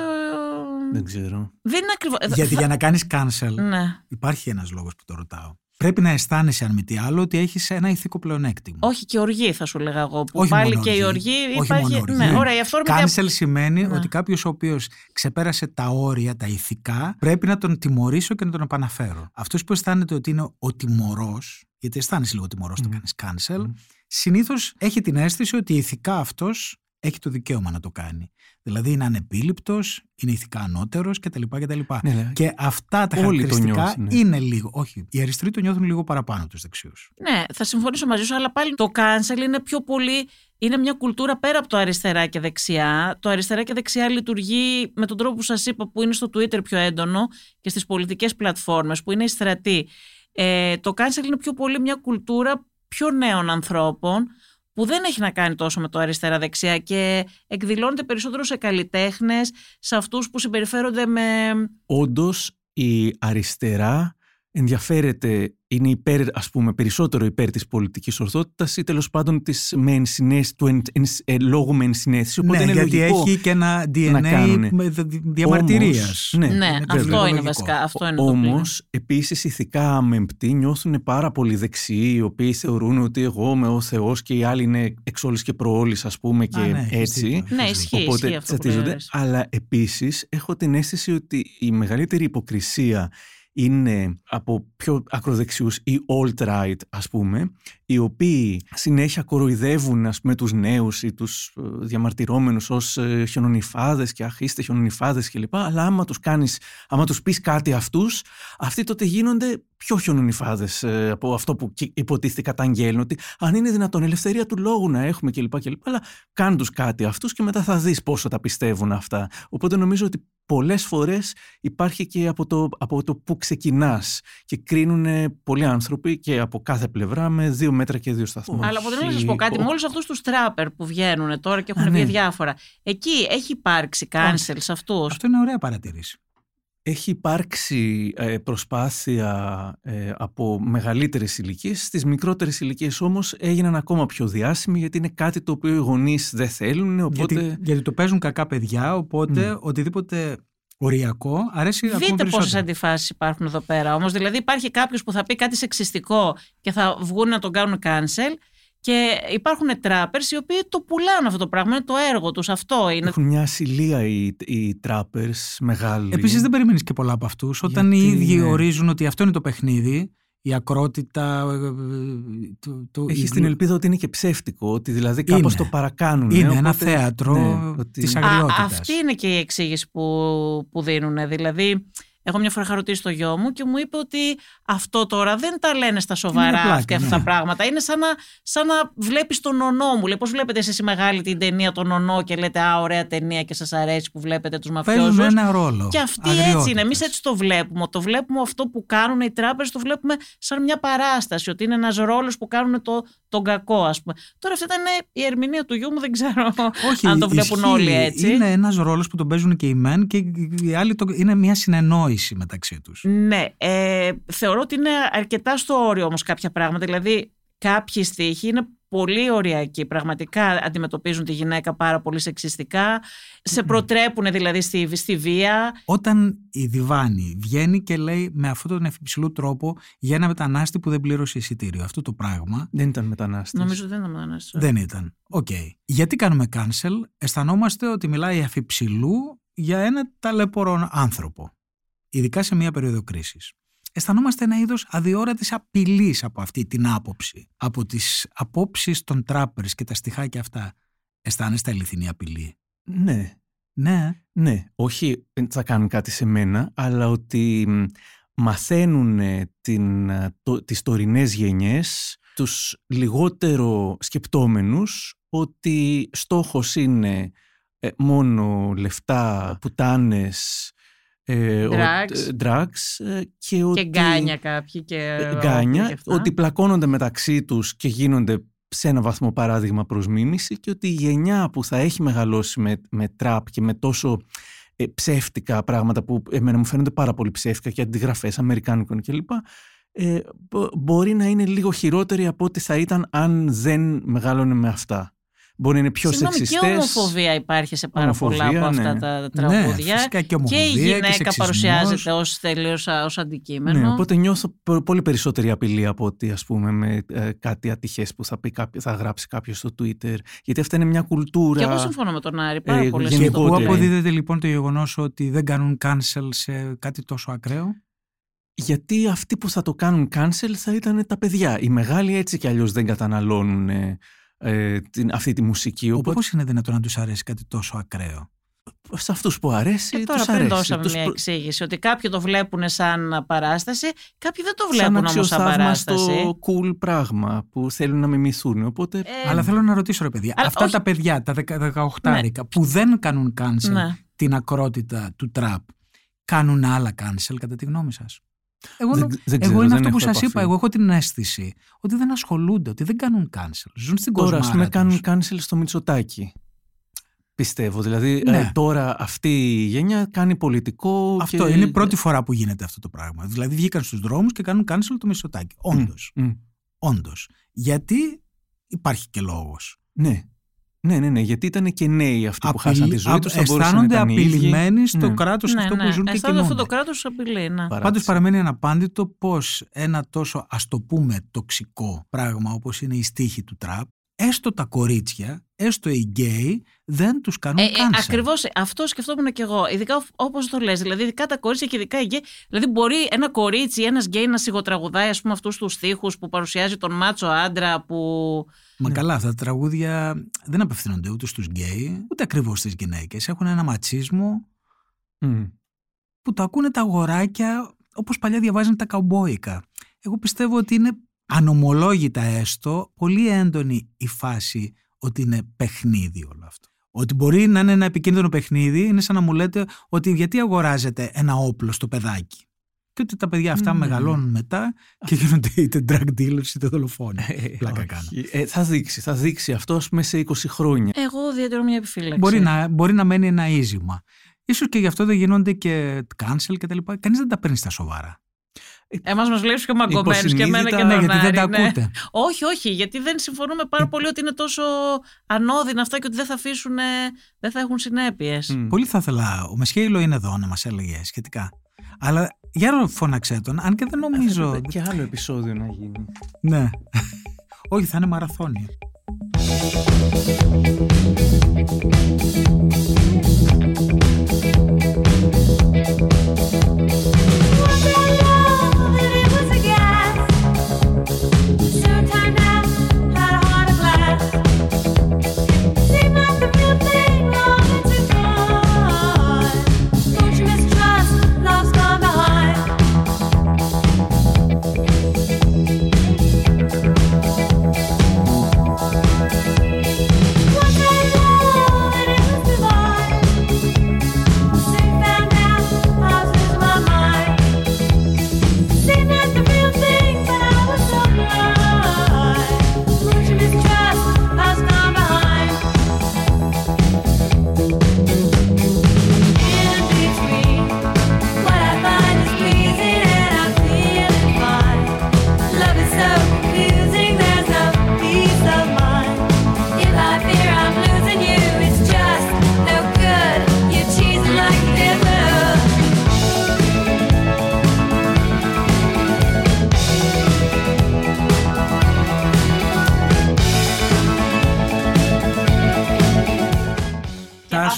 Δεν ξέρω.
Δεν είναι ακριβώς.
Γιατί για να κάνεις cancel
Ναι.
υπάρχει ένας λόγος που το ρωτάω. Πρέπει να αισθάνεσαι αν μη τι άλλο ότι έχεις ένα ηθικό πλεονέκτημα.
Όχι και οργή, θα σου λέγα εγώ. Που
Όχι
πάλι
μόνο
και η
οργή.
οργή
Όχι
υπάρχει.
μόνο οργή.
Ναι, ωραία, η αυθόρμητη.
Cancel σημαίνει
Ναι.
ότι κάποιος ο οποίος ξεπέρασε τα όρια, τα ηθικά, πρέπει να τον τιμωρήσω και να τον επαναφέρω. Αυτός που αισθάνεται ότι είναι ο τιμωρός, γιατί αισθάνεσαι λίγο τιμωρός όταν
Μμ.
κάνεις cancel,
Μμ.
Συνήθως έχει την αίσθηση ότι ηθικά αυτός έχει το δικαίωμα να το κάνει. Δηλαδή είναι ανεπίληπτος, είναι ηθικά ανώτερος κτλ. κτλ.
Ναι, ναι.
Και αυτά τα
Όλοι το
χαρακτηριστικά
νιώθουν.
είναι λίγο. Όχι, οι αριστεροί το νιώθουν λίγο παραπάνω από τους δεξιούς.
Ναι, θα συμφωνήσω μαζί σου, αλλά πάλι το cancel είναι πιο πολύ. Είναι μια κουλτούρα πέρα από το αριστερά και δεξιά. Το αριστερά και δεξιά λειτουργεί με τον τρόπο που σας είπα, που είναι στο Twitter πιο έντονο και στις πολιτικές πλατφόρμες, που είναι η στρατή. Ε, το cancel είναι πιο πολύ μια κουλτούρα πιο νέων ανθρώπων, που δεν έχει να κάνει τόσο με το αριστερά-δεξιά και εκδηλώνεται περισσότερο σε καλλιτέχνες, σε αυτούς που συμπεριφέρονται με...
Όντως η αριστερά ενδιαφέρεται, είναι υπέρ, ας πούμε, περισσότερο υπέρ της πολιτικής ορθότητας ή τέλος πάντων της με ενσυναίσθηση, του εν, εν, ε, λόγου με ενσυναίσθηση. Οπότε
ναι,
είναι
γιατί
λογικό.
έχει και ένα DNA
κάνουνε.
με δι- διαμαρτυρίας.
Όμως, ναι,
Ναι,
είναι
αυτό είναι
λογικό.
βασικά. Αυτό είναι το
Όμως,
οποίο.
επίσης ηθικά αμεμπτοί νιώθουν πάρα πολύ δεξιοί, οι οποίοι θεωρούν ότι εγώ είμαι ο Θεός και οι άλλοι είναι εξ όλης και προόλης, ας πούμε, και
Α, ναι, έχεις
έτσι.
δίκιο,
Ναι,
έχεις δίκιο.
ισχύει.
Οπότε
αυτό που
τσατίζονται.
λες.
Αλλά επίσης έχω την αίσθηση ότι η μεγαλύτερη υποκρισία είναι από πιο ακροδεξιούς ή alt-right ας πούμε οι οποίοι συνέχεια κοροϊδεύουν ας πούμε τους νέους ή τους ε, διαμαρτυρόμενους ως ε, χιονονιφάδες και αχ είστε χιονονιφάδες κλπ. Αλλά άμα τους κάνεις, άμα τους πεις κάτι αυτούς αυτοί τότε γίνονται πιο χιονονιφάδε ε, από αυτό που υποτίθεται καταγγέλνουν. Ότι αν είναι δυνατόν ελευθερία του λόγου να έχουμε κλπ. κλπ αλλά κάν τους κάτι αυτούς και μετά θα δεις πόσο τα πιστεύουν αυτά. Οπότε νομίζω ότι πολλές φορές υπάρχει και από το, από το που ξεκινάς και κρίνουν πολλοί άνθρωποι και από κάθε πλευρά με δύο μέτρα και δύο σταθμούς.
Αλλά από να σας πω κάτι, με όλους αυτούς τους τράπερ που βγαίνουν τώρα και έχουν βγει ναι. διάφορα, εκεί έχει υπάρξει cancel σε αυτούς;
Αυτό είναι ωραία παρατηρήση.
Έχει υπάρξει ε, προσπάθεια ε, από μεγαλύτερες ηλικίες. Στις μικρότερες ηλικίες όμως έγιναν ακόμα πιο διάσημοι γιατί είναι κάτι το οποίο οι γονείς δεν θέλουν. Οπότε...
Γιατί, γιατί το παίζουν κακά παιδιά, οπότε mm. οτιδήποτε οριακό αρέσει
Δείτε
ακόμα
περισσότερο. πόσες αντιφάσεις υπάρχουν εδώ πέρα. Όμως, δηλαδή, υπάρχει κάποιος που θα πει κάτι σεξιστικό και θα βγουν να τον κάνουν cancel. Και υπάρχουν τράπερ οι οποίοι το πουλάνε αυτό το πράγμα, είναι το έργο τους. Αυτό είναι.
Έχουν μια ασυλία οι, οι τράπερ μεγάλοι.
Επίσης δεν περιμένεις και πολλά από αυτούς. Όταν οι ίδιοι ορίζουν ότι αυτό είναι το παιχνίδι, η ακρότητα. Ε,
το, το, Έχει την ελπίδα ότι είναι και ψεύτικο, ότι δηλαδή κάπως το παρακάνουν.
Είναι ένα θέατρο ναι, ότι... τη αγριότητας.
Αυτή είναι και η εξήγηση που, που δίνουν. Δηλαδή, Έχω μια φορά ρωτήσει το γιο μου και μου είπε ότι αυτό τώρα δεν τα λένε στα σοβαρά αυτά ναι. τα πράγματα. Είναι σαν να, σαν να βλέπεις τον νονό μου. Λέει, πώς βλέπετε εσείς η μεγάλη την ταινία τον νονό και λέτε Α, ωραία ταινία και σας αρέσει που βλέπετε τους μαφιόζους.
Παίζουν ένα ρόλο.
Και αυτοί έτσι είναι. Εμείς έτσι το βλέπουμε. Το βλέπουμε αυτό που κάνουν οι τράπεζες, το βλέπουμε σαν μια παράσταση. Ότι είναι ένας ρόλος που κάνουν το, τον κακό, ας πούμε. Τώρα αυτή ήταν η ερμηνεία του γιού μου, δεν ξέρω Όχι, αν το βλέπουν ισχύει. όλοι έτσι.
Είναι ένας ρόλος που τον παίζουν και οι μεν και οι άλλοι το, είναι μια συνεννόηση μεταξύ τους.
Ναι. Ε, θεωρώ ότι είναι αρκετά στο όριο όμως κάποια πράγματα. Δηλαδή, κάποιοι στίχοι είναι πολύ οριακοί. Πραγματικά αντιμετωπίζουν τη γυναίκα πάρα πολύ σεξιστικά. Σε προτρέπουν δηλαδή στη, στη βία.
Όταν η Διβάνη βγαίνει και λέει με αυτόν τον αφ' υψηλού τρόπο για ένα μετανάστη που δεν πλήρωσε εισιτήριο. Αυτό το πράγμα.
Δεν ήταν μετανάστης.
Νομίζω δεν ήταν μετανάστης.
Δεν ήταν. Okay. Γιατί κάνουμε cancel, αισθανόμαστε ότι μιλάει αφιψηλού για ένα ταλαιπωρό άνθρωπο. Ειδικά σε μια περίοδο κρίσης αισθανόμαστε ένα είδος αδιόρατης απειλής από αυτή την άποψη. Από τις απόψεις των τράπερς και τα στοιχάκια αυτά. Αισθάνεστε αληθινή απειλή;
Ναι.
Ναι.
Ναι. Όχι θα κάνουν κάτι σε μένα, αλλά ότι μαθαίνουν την, το, τις τωρινές γενιές, τους λιγότερο σκεπτόμενους, ότι στόχος είναι ε, μόνο λεφτά, πουτάνες,
ε,
drugs.
Ε, και, ότι, και γκάνια κάποιοι και
ε, γκάνια, ότι πλακώνονται μεταξύ τους και γίνονται σε ένα βαθμό παράδειγμα προς μίμηση και ότι η γενιά που θα έχει μεγαλώσει με, με τραπ και με τόσο ε, ψεύτικα πράγματα που εμένα μου φαίνονται πάρα πολύ ψεύτικα και αντιγραφές αμερικάνικων κλπ. Ε, μπορεί να είναι λίγο χειρότερη από ό,τι θα ήταν αν δεν μεγάλωνε με αυτά μπορεί να είναι πιο σεξιστές.
και ομοφοβία υπάρχει σε πάρα πολλά από αυτά ναι. τα τραγούδια.
Ναι, και,
και η γυναίκα και παρουσιάζεται ως τελείως ως αντικείμενο.
Ναι, οπότε νιώθω πολύ περισσότερη απειλή από ότι ας πούμε με ε, κάτι ατυχές που θα, πει, θα γράψει κάποιος στο Twitter. Γιατί αυτά είναι μια κουλτούρα.
Και εγώ συμφωνώ με τον Άρη πάρα ε, πολύ.
Και πού αποδίδεται λοιπόν το γεγονός ότι δεν κάνουν cancel σε κάτι τόσο ακραίο.
Γιατί αυτοί που θα το κάνουν cancel θα ήταν τα παιδιά. Οι μεγάλοι έτσι κι αλλιώς δεν καταναλώνουν ε, την, αυτή τη μουσική.
Οπότε... Πώς είναι δυνατόν να τους αρέσει κάτι τόσο ακραίο;
Σε αυτούς που αρέσει,
και τώρα
τους
πριν
αρέσει.
δώσαμε
τους...
μια εξήγηση ότι κάποιοι το βλέπουν σαν παράσταση, κάποιοι δεν το βλέπουν όμως σαν παράσταση.
Σαν cool πράγμα που θέλουν να μιμηθούν. Οπότε...
Ε... Αλλά θέλω να ρωτήσω ρε παιδιά, αυτά όχι... τα παιδιά, τα 18 ναι. που δεν κάνουν cancel ναι. την ακρότητα του τραπ, κάνουν άλλα cancel κατά τη γνώμη σας; Εγώ, δεν, δεν ξέρω, εγώ είναι αυτό που σας είπα. Εγώ έχω την αίσθηση ότι δεν ασχολούνται, ότι δεν κάνουν cancel. Ζουν στην
Τώρα,
ας
πούμε, κάνουν cancel στο Μητσοτάκι. Πιστεύω. Δηλαδή, ε, ναι. τώρα αυτή η γενιά κάνει πολιτικό.
Αυτό
και...
είναι η πρώτη φορά που γίνεται αυτό το πράγμα. Δηλαδή, βγήκαν στους δρόμους και κάνουν cancel το Μητσοτάκι. Όντως. Mm, Όντως. Γιατί υπάρχει και λόγος.
Ναι. Ναι, ναι, ναι, γιατί ήταν και νέοι αυτοί που χάσαν τη ζωή τους.
Αισθάνονται απειλημένοι στο ναι. κράτος ναι, αυτό ναι. που ζουν και
Αισθάνονται αυτό το κράτος απειλή. Ναι.
Πάντως παραμένει αναπάντητο πώς ένα τόσο ας το πούμε τοξικό πράγμα όπως είναι οι στίχοι του τραπ, έστω τα κορίτσια, έστω οι γκέι, δεν τους κάνουν ε, ε,
Ακριβώς αυτό σκεφτόμουν και εγώ. Ειδικά όπως το λες. Δηλαδή, ειδικά τα κορίτσια και ειδικά οι γκέι. Δηλαδή, μπορεί ένα κορίτσι ή ένας γκέι να σιγοτραγουδάει αυτούς τους στίχους που παρουσιάζει τον μάτσο άντρα που
Μα ναι. καλά, αυτά τα τραγούδια δεν απευθύνονται ούτε στους γκέι, ούτε ακριβώς στις γυναίκες. Έχουν ένα ματσίσμο που το ακούνε τα αγοράκια όπως παλιά διαβάζανε τα καουμπόικα. Εγώ πιστεύω ότι είναι ανομολόγητα έστω πολύ έντονη η φάση ότι είναι παιχνίδι όλο αυτό. Ότι μπορεί να είναι ένα επικίνδυνο παιχνίδι, είναι σαν να μου λέτε ότι γιατί αγοράζετε ένα όπλο στο παιδάκι; Και ότι τα παιδιά αυτά μεγαλώνουν μετά και γίνονται είτε drug dealers είτε δολοφόνοι.
Ε,
Πλάκα
όχι.
κάνω.
Ε, θα δείξει, θα δείξει αυτό μέσα σε 20 χρόνια.
Εγώ διατηρώ μια επιφύλαξη.
Μπορεί να, μπορεί να μένει ένα ίζημα. Ίσως και γι' αυτό δεν γίνονται και cancel και τα λοιπά. Κανείς δεν τα παίρνει στα σοβαρά.
Εμάς μας βλέπεις πιο μαγκωμένους και εμένα και
Υποσυνείδητα,
τον
Ναι, γιατί δεν
Άρη,
τα
ναι.
ακούτε.
Όχι, όχι, γιατί δεν συμφωνούμε πάρα πολύ ότι είναι τόσο ανώδυνα αυτά και ότι δεν θα αφήσουν, δεν θα έχουν συνέπειες.
Μμ.
Πολύ θα ήθελα. Ο Μεσχέιλο είναι εδώ να μας έλεγε σχετικά. Αλλά για να φώναξε τον, αν και δεν νομίζω.
Έπρεπε Και άλλο επεισόδιο να γίνει.
ναι. Όχι, θα είναι μαραθώνιο.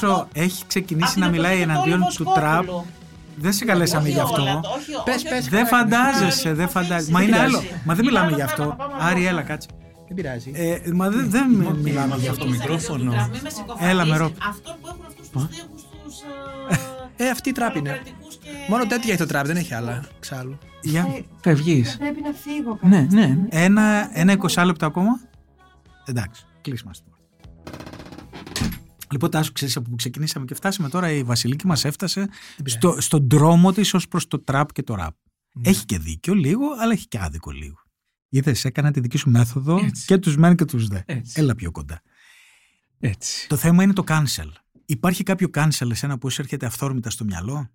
Τάσο έχει ξεκινήσει να μιλάει εναντίον του τραπ. Δεν σε καλέσαμε γι' αυτό.
Πες, πες.
Δεν φαντάζεσαι, δεν φαντάζεσαι. Μα είναι
πειράζει.
άλλο. Μα δεν μιλάμε γι' αυτό. Άρη, έλα, κάτσε.
Δεν πειράζει.
Ε, μα δεν, δεν μιλάμε γι' αυτό.
Το μικρόφωνο.
Έλα, με ρόπ.
Αυτό που έχουν αυτούς τους τείχου τους.
Ε, αυτή η τραπ είναι. Μόνο τέτοια έχει το τραπ, δεν έχει άλλα. Ξάλλου.
Για.
Φεύγεις.
Πρέπει να φύγω.
Ναι, ναι.
Ένα, ένα 20 λεπτό ακόμα. Εντάξει, κλείσμα τώρα. Λοιπόν, Τάσο, ξέρεις από που ξεκινήσαμε και φτάσαμε τώρα, η Βασιλική μας έφτασε στο, στον δρόμο της ως προς το τραπ και το ραπ.
Ναι.
Έχει και δίκιο λίγο, αλλά έχει και άδικο λίγο. Είδες, έκανα τη δική σου μέθοδο
Έτσι.
και τους μεν και τους δε.
Έτσι.
Έλα πιο κοντά.
Έτσι.
Το θέμα είναι το cancel. Υπάρχει κάποιο cancel εσένα που σου έρχεται αυθόρμητα στο μυαλό;
Δεν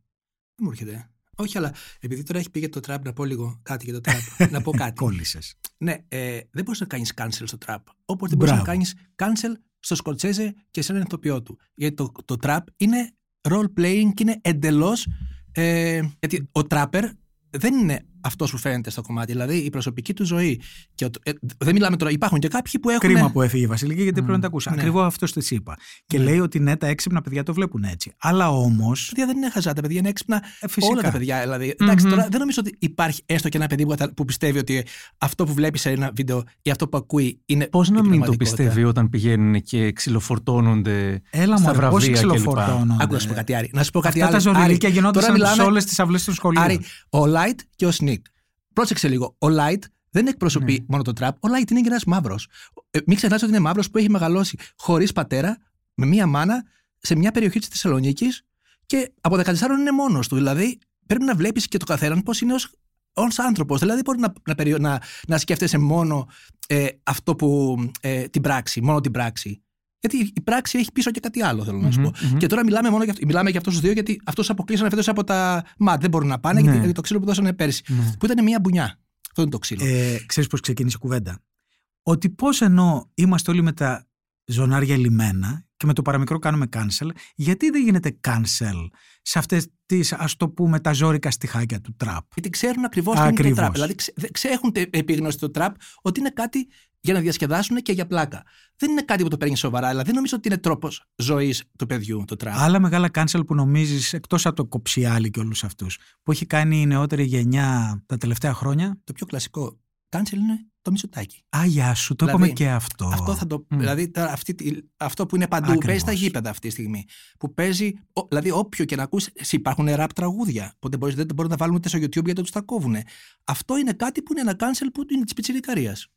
μου έρχεται. Όχι, αλλά επειδή τώρα έχει πει για το τραπ, να πω λίγο κάτι για το τραπ. να πω κάτι.
Κόλλησες.
Ναι, ε, δεν μπορείς να κάνεις cancel στο trap. Όπω δεν μπορείς να
Μπράβο.
κάνεις cancel στο Σκορτσέζε και σε έναν ηθοποιό του. Γιατί το, το trap είναι role playing και είναι εντελώς. Ε, γιατί ο trapper δεν είναι αυτό που φαίνεται στο κομμάτι. Δηλαδή η προσωπική του ζωή. Και ο- ε, δεν μιλάμε τώρα. Υπάρχουν και κάποιοι που έχουν.
Κρίμα που έφυγε η Βασιλική, γιατί πρέπει να τα ακούσει.
ναι.
Ακριβώς αυτό τη είπα. Και λέει ότι ναι, τα έξυπνα παιδιά το βλέπουν έτσι. Αλλά όμω.
Τα παιδιά δεν είναι χαζά, τα παιδιά είναι έξυπνα.
Ε, φυσικά.
Όλα τα παιδιά. Δηλαδή. Εντάξει, τώρα δεν νομίζω ότι υπάρχει έστω και ένα παιδί που, που πιστεύει ότι αυτό που βλέπεις σε ένα βίντεο ή αυτό που ακούει είναι.
Πώς να
η
μην το
πραγματικότητα.
πιστεύει όταν πηγαίνουν και ξυλοφορτώνονται
Έλα
στα
μου, πώς
βραβεία κλπ.
ξυλοφορτώνονται;
Άκου να σου πω κάτι, Άρη. Να σου πω κάτι
Αυτά τα
άλλο.
ζωριλίκια
Άρη,
γινόντουσαν
τώρα
σε
μιλάμε-
όλες τις αυλές των σχολείων.
Άρη, ο Light και ο Sneak. Πρόσεξε λίγο. Ο Light δεν εκπροσωπεί μόνο το τραπ. Ο Light είναι και ένας μαύρος. Ε, μην ξεχνάς ότι είναι μαύρος που έχει μεγαλώσει χωρίς πατέρα, με μία μάνα, σε μια περιοχή της Θεσσαλονίκης και από 14 είναι μόνος του. Δηλαδή πρέπει να βλέπεις και το καθέναν πώς είναι ως άνθρωπος. Δηλαδή, μπορεί να, να, περιο- να, να σκέφτεσαι μόνο ε, αυτό που. Ε, την πράξη, μόνο την πράξη. Γιατί η πράξη έχει πίσω και κάτι άλλο, θέλω να σου
Μμμ,
πω.
μμμ.
Και τώρα μιλάμε μόνο για, αυτό- μιλάμε για αυτούς τους δύο, γιατί αυτούς αποκλείσανε φέτος από τα ΜΑΤ. Δεν μπορούν να πάνε,
Ναι.
γιατί το ξύλο που δώσανε πέρσι.
Ναι.
Που ήταν μια μπουνιά. Αυτό είναι το ξύλο.
Ε, ξέρεις πώς ξεκίνησε η κουβέντα; Ότι πώς ενώ είμαστε όλοι με τα ζωνάρια λιμένα και με το παραμικρό κάνουμε cancel, γιατί δεν γίνεται cancel σε αυτές τις ας το πούμε τα ζώρικα στιχάκια του τραπ;
Γιατί ξέρουν ακριβώς τι είναι το
Ακριβώς.
τραπ. Δηλαδή ξε, ξε- έχουν τε- επίγνωση το τραπ ότι είναι κάτι για να διασκεδάσουν και για πλάκα. Δεν είναι κάτι που το παίρνει σοβαρά. Δηλαδή δεν νομίζω ότι είναι τρόπος ζωής του παιδιού το τραπ.
Άλλα μεγάλα cancel που νομίζεις εκτός από το κοψιάλι και όλους αυτούς που έχει κάνει η νεότερη γενιά τα τελευταία χρόνια;
Το πιο κλασικό cancel είναι το Μητσοτάκι.
Α, γεια σου, το
Δηλαδή,
είπαμε και αυτό.
Αυτό, θα το, δηλαδή, τώρα αυτή, τη- αυτό που είναι παντού,
Ακριβώς.
παίζει στα γήπεδα αυτή τη στιγμή. Που παίζει, ο- δηλαδή όποιο και να ακούσει, εσύ, υπάρχουν ραπ τραγούδια. Που δεν, μπορείς, δεν μπορούν να βάλουν ούτε στο YouTube γιατί τους τα κόβουν. Αυτό είναι κάτι που είναι ένα cancel που είναι της πιτσιρικαρίας.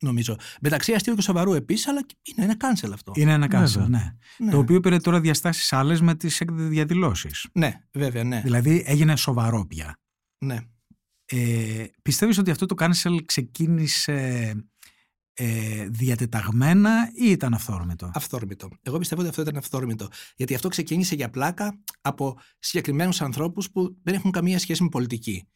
Νομίζω. Μεταξύ αστείου και σοβαρού επίσης, αλλά είναι ένα cancel αυτό.
Είναι ένα cancel,
Βέβαια.
ναι.
ναι.
Το οποίο πήρε τώρα διαστάσεις άλλες με τις διαδηλώσεις.
ναι, βέβαια, ναι.
Δηλαδή έγινε σοβαρό πια.
ναι.
Ε, πιστεύεις ότι αυτό το cancel ξεκίνησε ε, διατεταγμένα ή ήταν αυθόρμητο;
Αυθόρμητο. Εγώ πιστεύω ότι αυτό ήταν αυθόρμητο. Γιατί αυτό ξεκίνησε για πλάκα από συγκεκριμένους ανθρώπους που δεν έχουν καμία σχέση με πολιτική.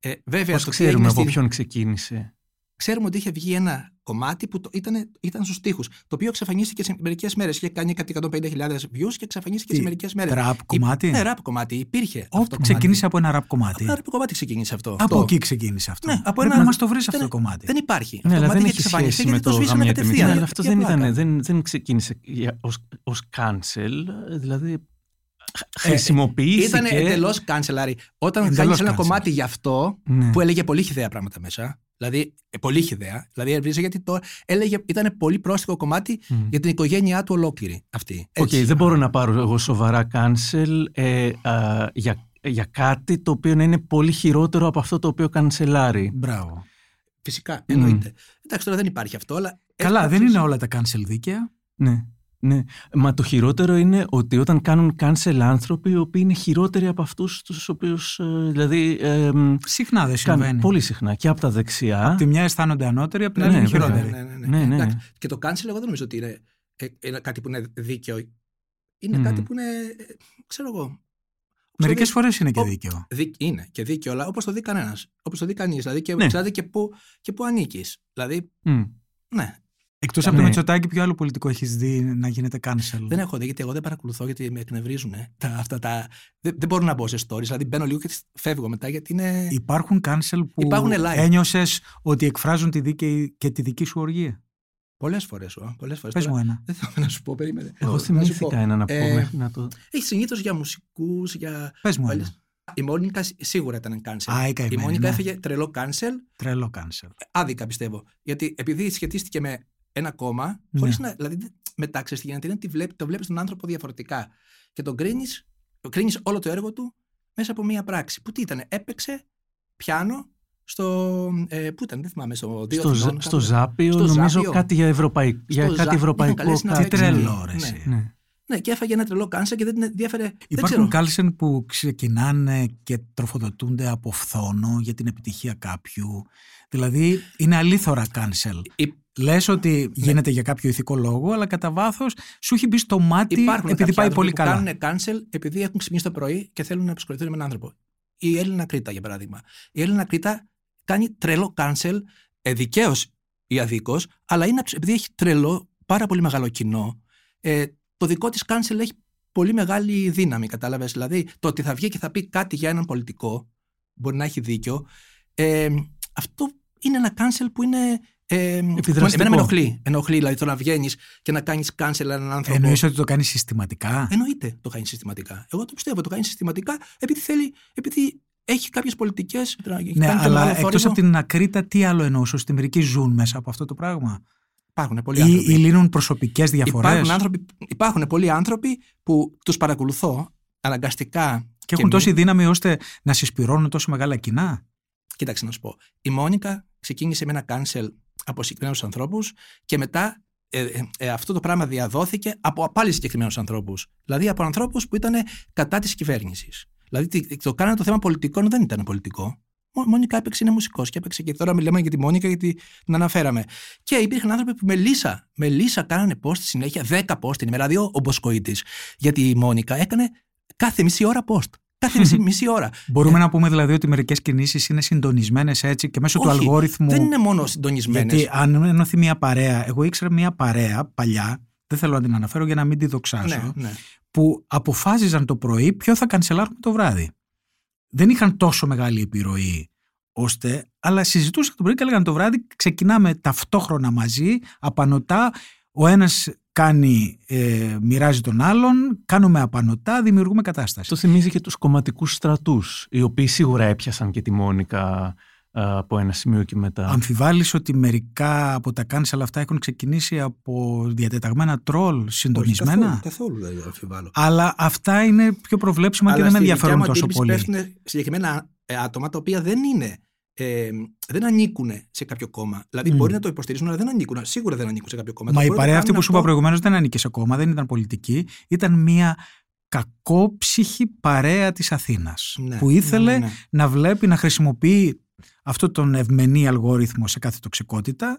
Ε, βέβαια,
Πώς
το τι
ξέρουμε
έγινε
από
στην-
ποιον ξεκίνησε;
Ξέρουμε ότι είχε βγει ένα κομμάτι που το, ήταν, ήταν στους τοίχου. Το οποίο εξαφανίστηκε σε μερικές μέρες. Είχε κάνει κάτι 150.000 views και εξαφανίστηκε
Τι,
σε μερικές μέρες.
Τραπ κομμάτι;
Ναι, ραπ κομμάτι. Υπήρχε.
Όπου
αυτό το κομμάτι.
ξεκίνησε από ένα ραπ κομμάτι.
Από ραπ κομμάτι ξεκίνησε αυτό.
Από
Αυτό.
εκεί ξεκίνησε αυτό.
Ναι, από
Πρέπει
ένα-
να μας το βρεις αυτό
δεν-
το κομμάτι.
Δεν υπάρχει.
Ναι,
αυτό
αλλά
το
δεν
κομμάτι
έχει
γιατί
σχέση
εξαφανίστηκε
με
γιατί
το
σβήσανε
καμία
κατευθείαν.
τιμή.
Για-
Αλλά αυτό
για
δεν,
πλάκα.
ήταν, δεν, δεν ξεκίνησε για- ως, ως cancel, δηλαδή
Ε,
χρησιμοποιήθηκε...
Ήταν εντελώς cancel. Όταν
Εντελώς
κάνεις ένα
cancel.
κομμάτι γι' αυτό
Ναι.
που έλεγε πολύ χιδέα πράγματα μέσα. Δηλαδή, ε, πολύ χιδέα. Δηλαδή, έβριζε γιατί το έλεγε, ήταν πολύ πρόστιχο κομμάτι
Μμ.
για την οικογένειά του ολόκληρη αυτή.
Οκ,
Έτσι.
δεν μπορώ να πάρω εγώ σοβαρά cancel ε, α, για, για κάτι το οποίο να είναι πολύ χειρότερο από αυτό το οποίο κανσελάρει.
Μπράβο.
Φυσικά, εννοείται. Εντάξει, τώρα δεν υπάρχει αυτό, αλλά.
Καλά,
έτσι
δεν
κάποιος-
είναι όλα τα cancel δίκαια.
Ναι, ναι. Μα το χειρότερο είναι ότι όταν κάνουν cancel άνθρωποι οι οποίοι είναι χειρότεροι από αυτούς τους οποίους ε, δηλαδή ε, μ,
Συχνά δεν
κάνουν
συμβαίνει.
πολύ συχνά και από τα δεξιά.
Απ' τη μια αισθάνονται ανώτεροι, απ' την άλλη
Ναι,
είναι
βέβαια.
χειρότεροι.
Ναι, ναι, ναι.
Ναι, ναι.
Εντάξει, Και το cancel, εγώ δεν νομίζω ότι είναι, ε, είναι κάτι που είναι δίκαιο. Είναι
Μμμ.
κάτι που είναι. ε, ξέρω εγώ.
Μερικές
Όπως το
φορές είναι και
Ο-
δίκαιο.
δει- δει- είναι και δίκαιο, αλλά όπως το δει κανένας. Όπως το δει κανείς. Δηλαδή και
Ναι.
ξέρετε και πού, και πού ανήκεις. Δηλαδή,
Μ.
ναι.
Εκτός από το
Ναι.
Μητσοτάκι, ποιο άλλο πολιτικό έχεις δει να γίνεται cancel.
Δεν έχω δει γιατί εγώ δεν παρακολουθώ γιατί με εκνευρίζουν. Τα, αυτά τα, δεν, δεν μπορώ να μπω σε stories. Δηλαδή μπαίνω λίγο και φεύγω μετά γιατί είναι.
Υπάρχουν cancel που
Υπάρχουν live.
ένιωσες ότι εκφράζουν τη δίκαιη και τη δική σου οργή;
Πολλές φορές. Πολλές φορές.
Πες
Τώρα
μου ένα.
Δεν θέλω να σου πω, περίμενε.
Εγώ
Να σου
θυμήθηκα
πω.
ένα να πω
Ε,
μέχρι να το...
Έχει συνήθως για μουσικούς, για.
Πες μου
Παλιές-
ένα.
Η Μόνικα σ- σίγουρα ήταν cancel.
Α, η
η
καημένη,
Μόνικα
ναι.
έφεγε τρελό cancel,
Τρελό cancel.
άδικα πιστεύω. Γιατί επειδή σχετίστηκε με ένα κόμμα,
Ναι.
χωρίς να. Δηλαδή, δεν- μετά ξέρεις τι γίνεται, είναι ότι βλέπει, το βλέπεις τον άνθρωπο διαφορετικά. Και τον κρίνει, κρίνεις όλο το έργο του μέσα από μία πράξη. Που τι ήταν, έπαιξε πιάνο στο. Ε, πού ήταν, δεν θυμάμαι, στο δύο
Στο,
Αθηνών,
Ζα-
κάπου.
στο Ζάπιο
Στο
νομίζω
Ζάπιο.
κάτι για, ευρωπαϊκ, για
Ζα-
κάτι
είχαν
ευρωπαϊκό
καλέσει να
Τι
παίξει.
τρελό, ρε,
Ναι.
εσύ.
Ναι.
Ναι, και έφαγε ένα τρελό cancel και δεν την ενδιαφέρε. Δεν
Υπάρχουν
ξέρω.
cancel που ξεκινάνε και τροφοδοτούνται από φθόνο για την επιτυχία κάποιου. Δηλαδή είναι αλήθωρα cancel.
Υ-
Λες ότι γίνεται για κάποιο ηθικό λόγο, αλλά κατά βάθος σου έχει μπει στο μάτι
Υπάρχουν
επειδή
κάποιοι
πάει
άνθρωποι
πολύ
που
καλά.
κάνουν cancel επειδή έχουν ξυπνήσει το πρωί και θέλουν να απασχοληθούν με έναν άνθρωπο. Η Έλληνα Κρήτα, για παράδειγμα. Η Έλληνα Κρήτα κάνει τρελό cancel, ε, δικαίως ή αδίκως, αλλά είναι επειδή έχει τρελό, πάρα πολύ μεγάλο κοινό. Ε, το δικό της cancel έχει πολύ μεγάλη δύναμη, κατάλαβες; Δηλαδή, το ότι θα βγει και θα πει κάτι για έναν πολιτικό, μπορεί να έχει δίκιο. Ε, αυτό είναι ένα cancel που είναι. Ε,
Επιδραστικό.
Εμένα με ενοχλεί. Ενοχλεί, δηλαδή το να βγαίνεις και να κάνεις cancel έναν άνθρωπο.
Εννοείς ότι το κάνεις συστηματικά;
Εννοείται το κάνεις συστηματικά. Εγώ το πιστεύω. Το κάνεις συστηματικά επειδή θέλει, επειδή έχει κάποιες πολιτικές.
ναι, αλλά εκτός από την ακρίτα, τι άλλο εννοούσε, ότι μερικοί ζουν μέσα από αυτό το πράγμα;
Υπάρχουν πολλοί
Ή,
άνθρωποι.
ή λύνουν προσωπικές διαφορές;
Υπάρχουν, άνθρωποι, υπάρχουν πολλοί άνθρωποι που τους παρακολουθώ αναγκαστικά.
Και έχουν
μη.
τόση δύναμη ώστε να συσπηρώνουν τόσο μεγάλα κοινά;
Κοίταξε να σου πω. Η Μόνικα ξεκίνησε με ένα cancel από συγκεκριμένους ανθρώπους και μετά ε, ε, ε, αυτό το πράγμα διαδόθηκε από πάλι συγκεκριμένους ανθρώπους. Δηλαδή από ανθρώπους που ήταν κατά της κυβέρνησης. Δηλαδή τι- το κάνανε το θέμα πολιτικών δεν ήταν πολιτικό. Μο- Μόνικα έπαιξε, είναι μουσικός και έπαιξε και τώρα μιλάμε για τη Μόνικα γιατί την αναφέραμε. Και υπήρχαν άνθρωποι που με λύσα, με λύσα κάνανε post συνέχεια, 10 post την ημέρα, δύο ο Μποσκοίτης. Γιατί η Μόνικα έκανε κάθε μισή ώρα post. Κάθε μισή, μισή ώρα.
Μπορούμε να πούμε δηλαδή ότι μερικές κινήσεις είναι συντονισμένες έτσι και μέσω του
Όχι,
αλγόριθμου.
Δεν είναι μόνο συντονισμένες.
Γιατί αν ενωθεί μια παρέα, εγώ ήξερα μια παρέα παλιά, δεν θέλω να την αναφέρω για να μην τη δοξάσω,
Ναι, ναι.
που αποφάσιζαν το πρωί ποιο θα κανσελάρουμε το βράδυ. Δεν είχαν τόσο μεγάλη επιρροή ώστε, αλλά συζητούσαν το πρωί και έλεγαν το βράδυ ξεκινάμε ταυτόχρονα μαζί, απανοτά, ο ένας κάνει, ε, μοιράζει τον άλλον, κάνουμε απανοτά, δημιουργούμε κατάσταση.
Αυτό θυμίζει και τους κομματικούς στρατούς, οι οποίοι σίγουρα έπιασαν και τη Μόνικα α, από ένα σημείο και μετά.
Αμφιβάλλεις ότι μερικά από τα cancel αυτά έχουν ξεκινήσει από διατεταγμένα τρόλ συντονισμένα;
Όχι, καθόλου, καθόλου δεν αμφιβάλλω.
Αλλά αυτά είναι πιο προβλέψιμα και δεν με
στη
ενδιαφέρουν
δικιά μου
τόσο
αντίληψη
πολύ.
Πέφτουν συγκεκριμένα ε, άτομα τα οποία δεν είναι. Ε, δεν ανήκουν σε κάποιο κόμμα. Δηλαδή
Μμ.
μπορεί να το υποστηρίζουν, αλλά δεν ανήκουν. Σίγουρα δεν ανήκουν σε κάποιο κόμμα.
Μα
Το
η
μπορεί να
παρέα
το
αυτή που
κάνουν
σου είπα
αυτό.
προηγουμένως δεν ανήκε σε κόμμα, δεν ήταν πολιτική. Ήταν μια κακόψυχη παρέα της Αθήνας
Ναι,
που ήθελε
ναι, ναι, ναι.
να βλέπει να χρησιμοποιεί αυτό τον ευμενή αλγόριθμο σε κάθε τοξικότητα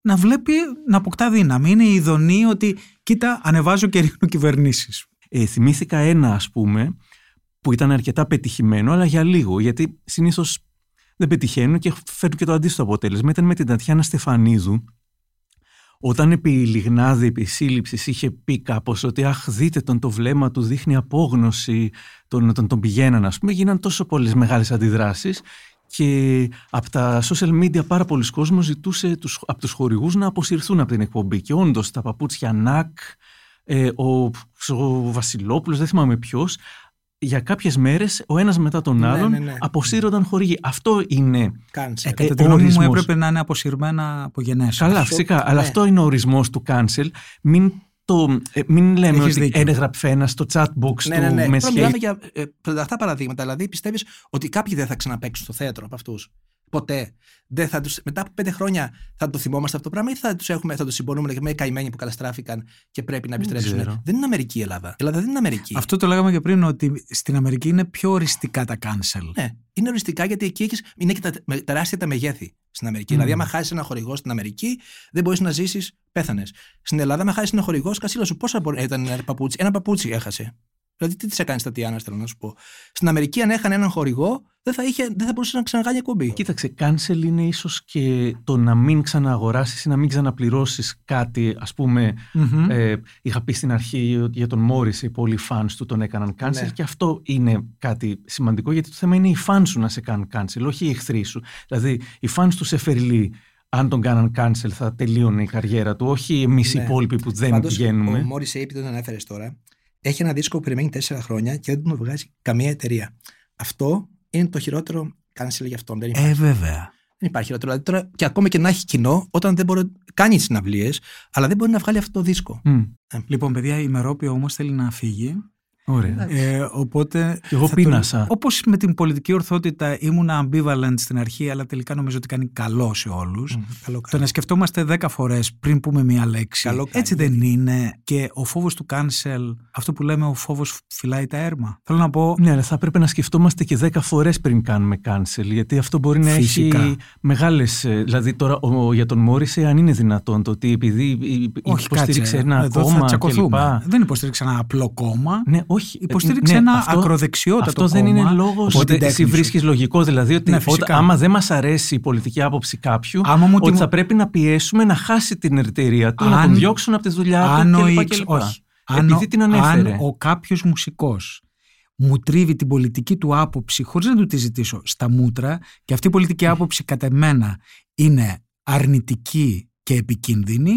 να βλέπει να αποκτά δύναμη. Είναι η ειδονή ότι κοίτα ανεβάζω και ρίχνω κυβερνήσεις.
Ε, θυμήθηκα ένα, ας πούμε, που ήταν αρκετά πετυχημένο, αλλά για λίγο, γιατί συνήθως δεν πετυχαίνουν και φέρνουν και το αντίστοιχο αποτέλεσμα. Ήταν με την Τατιάνα Στεφανίδου, όταν επί Λιγνάδη, επί σύλληψης, είχε πει κάπως ότι αχ δείτε τον το βλέμμα του δείχνει απόγνωση, τον, τον, τον πηγαίναν ας πούμε, γίναν τόσο πολλές μεγάλες αντιδράσεις και από τα social media πάρα πολλοί κόσμος ζητούσε τους, από τους χορηγούς να αποσυρθούν από την εκπομπή και όντως τα παπούτσια ΝΑΚ, ε, ο, ο Βασιλόπουλος, δεν θυμάμαι ποιος, για κάποιες μέρες ο ένας μετά τον
Ναι,
άλλον
ναι, ναι.
αποσύρονταν χορηγοί. Αυτό είναι
Cancel.
Ε, κατά τη
ο
γνώμη μου
ορισμός.
έπρεπε να είναι αποσυρμένα από γενέσεως.
Καλά,
Αυτό-
φυσικά. Αλλά
ναι.
αυτό είναι ο ορισμός του cancel. Μην, το, ε, μην λέμε
Έχεις
ότι
δίκιο.
έγραψε ένα στο chat box
Ναι,
του
ναι, ναι.
με
Τώρα μιλάμε
σχέση.
για ε, πενταχτά παραδείγματα. Δηλαδή, πιστεύεις ότι κάποιοι δεν θα ξαναπαίξουν στο θέατρο από αυτούς; Ποτέ. Δεν θα τους, μετά από πέντε χρόνια θα το θυμόμαστε αυτό το πράγμα ή θα τους έχουμε, θα τους συμπονούμε και με καημένοι που καταστράφηκαν και πρέπει να επιστρέψουν.
ξέρω.
Δεν είναι Αμερική η Ελλάδα. Η Ελλάδα δεν είναι Αμερική.
Αυτό το λέγαμε και πριν ότι στην Αμερική είναι πιο οριστικά τα cancel.
Ναι, είναι οριστικά γιατί εκεί έχεις, είναι και τα, με- τεράστια τα μεγέθη στην Αμερική.
Μμμ.
Δηλαδή, άμα χάσεις ένα χορηγό στην Αμερική, δεν μπορείς να ζήσεις, πέθανες. Στην Ελλάδα, άμα χάσεις ένα χορηγό, κασίλα σου πόσα μπορεί, ήταν ένα παπούτσι. Ένα παπούτσι έχασε. Δηλαδή, τι της έκανες στα Τιάννα, θέλω να σου πω. Στην Αμερική, αν έχανε έναν χορηγό, δεν θα, είχε, δεν θα μπορούσε να ξαναγάνει εκπομπή.
Κοίταξε, cancel είναι ίσως και το να μην ξανααγοράσει ή να μην ξαναπληρώσεις κάτι. Α πούμε,
Μμμ.
ε, είχα πει στην αρχή ότι για τον Μόρις οι πολλοί fans του τον έκαναν cancel
Ναι.
και αυτό είναι κάτι σημαντικό γιατί το θέμα είναι οι fans σου να σε κάνουν cancel, όχι οι εχθροί σου. Δηλαδή, οι fans του Σεφερλί, αν τον κάναν cancel, θα τελείωνε η καριέρα του, όχι εμείς οι
Ναι.
υπόλοιποι που δεν
Πάντως,
πηγαίνουμε.
Ο Μόρι Έιπ, τον ανέφερε τώρα, έχει ένα δίσκο που περιμένει τέσσερα χρόνια και δεν τον βγάζει καμία εταιρεία. Αυτό είναι το χειρότερο cancel για αυτόν. Δεν υπάρχει.
Ε, βέβαια.
Δεν υπάρχει χειρότερο. Δηλαδή, τώρα, και ακόμα και να έχει κοινό, όταν δεν μπορεί. κάνει συναυλίες, αλλά δεν μπορεί να βγάλει αυτό το δίσκο.
Μμ,
Λοιπόν, παιδιά, η Μερόπη όμως θέλει να φύγει.
Ωραία.
Ε, οπότε.
Κι εγώ
θα
πείνασα.
Όπως με την πολιτική ορθότητα ήμουν ambivalent στην αρχή, αλλά τελικά νομίζω ότι κάνει καλό σε όλους.
Καλό
Το να σκεφτόμαστε δέκα φορές πριν πούμε μία λέξη.
Καλό κάνει,
έτσι δεν είναι. Και ο φόβος του cancel, αυτό που λέμε ο φόβος φυλάει τα έρμα. Θέλω να πω.
Ναι, αλλά θα πρέπει να σκεφτόμαστε και 10 φορές πριν κάνουμε cancel, γιατί αυτό μπορεί να
Φυσικά.
έχει μεγάλε. Δηλαδή, τώρα ο, για τον Μόρισε, αν είναι δυνατόν το ότι επειδή η-
Όχι,
υποστήριξε
κάτσε.
ένα
Εδώ θα
κόμμα
τσακωθούμε.
κλπ.
Δεν υποστήριξε ένα απλό κόμμα.
Ναι, όχι.
Υποστήριξε
Ναι,
ένα
αυτό-
ακροδεξιότατο
Αυτό δεν
κόμμα
είναι λόγος
από την
ότι εσύ
τέχνη σου.
βρίσκεις λογικό. Δηλαδή, ότι
Ναι,
όταν-
φυσικά.
άμα δεν μας αρέσει η πολιτική άποψη κάποιου,
Άμα μου
ότι
τιμω-
θα πρέπει να πιέσουμε να χάσει την εταιρεία του, να
Αν-
τον διώξουν από τη δουλειά
αν
του
ο
κλπ.
X-
κλπ.
όχι. Αν
Επειδή
ο-
την ανέφερε.
Αν ο κάποιος μουσικός μου τρίβει την πολιτική του άποψη χωρίς να του τη ζητήσω στα μούτρα και αυτή η πολιτική άποψη κατά μένα είναι αρνητική και επικίνδυνη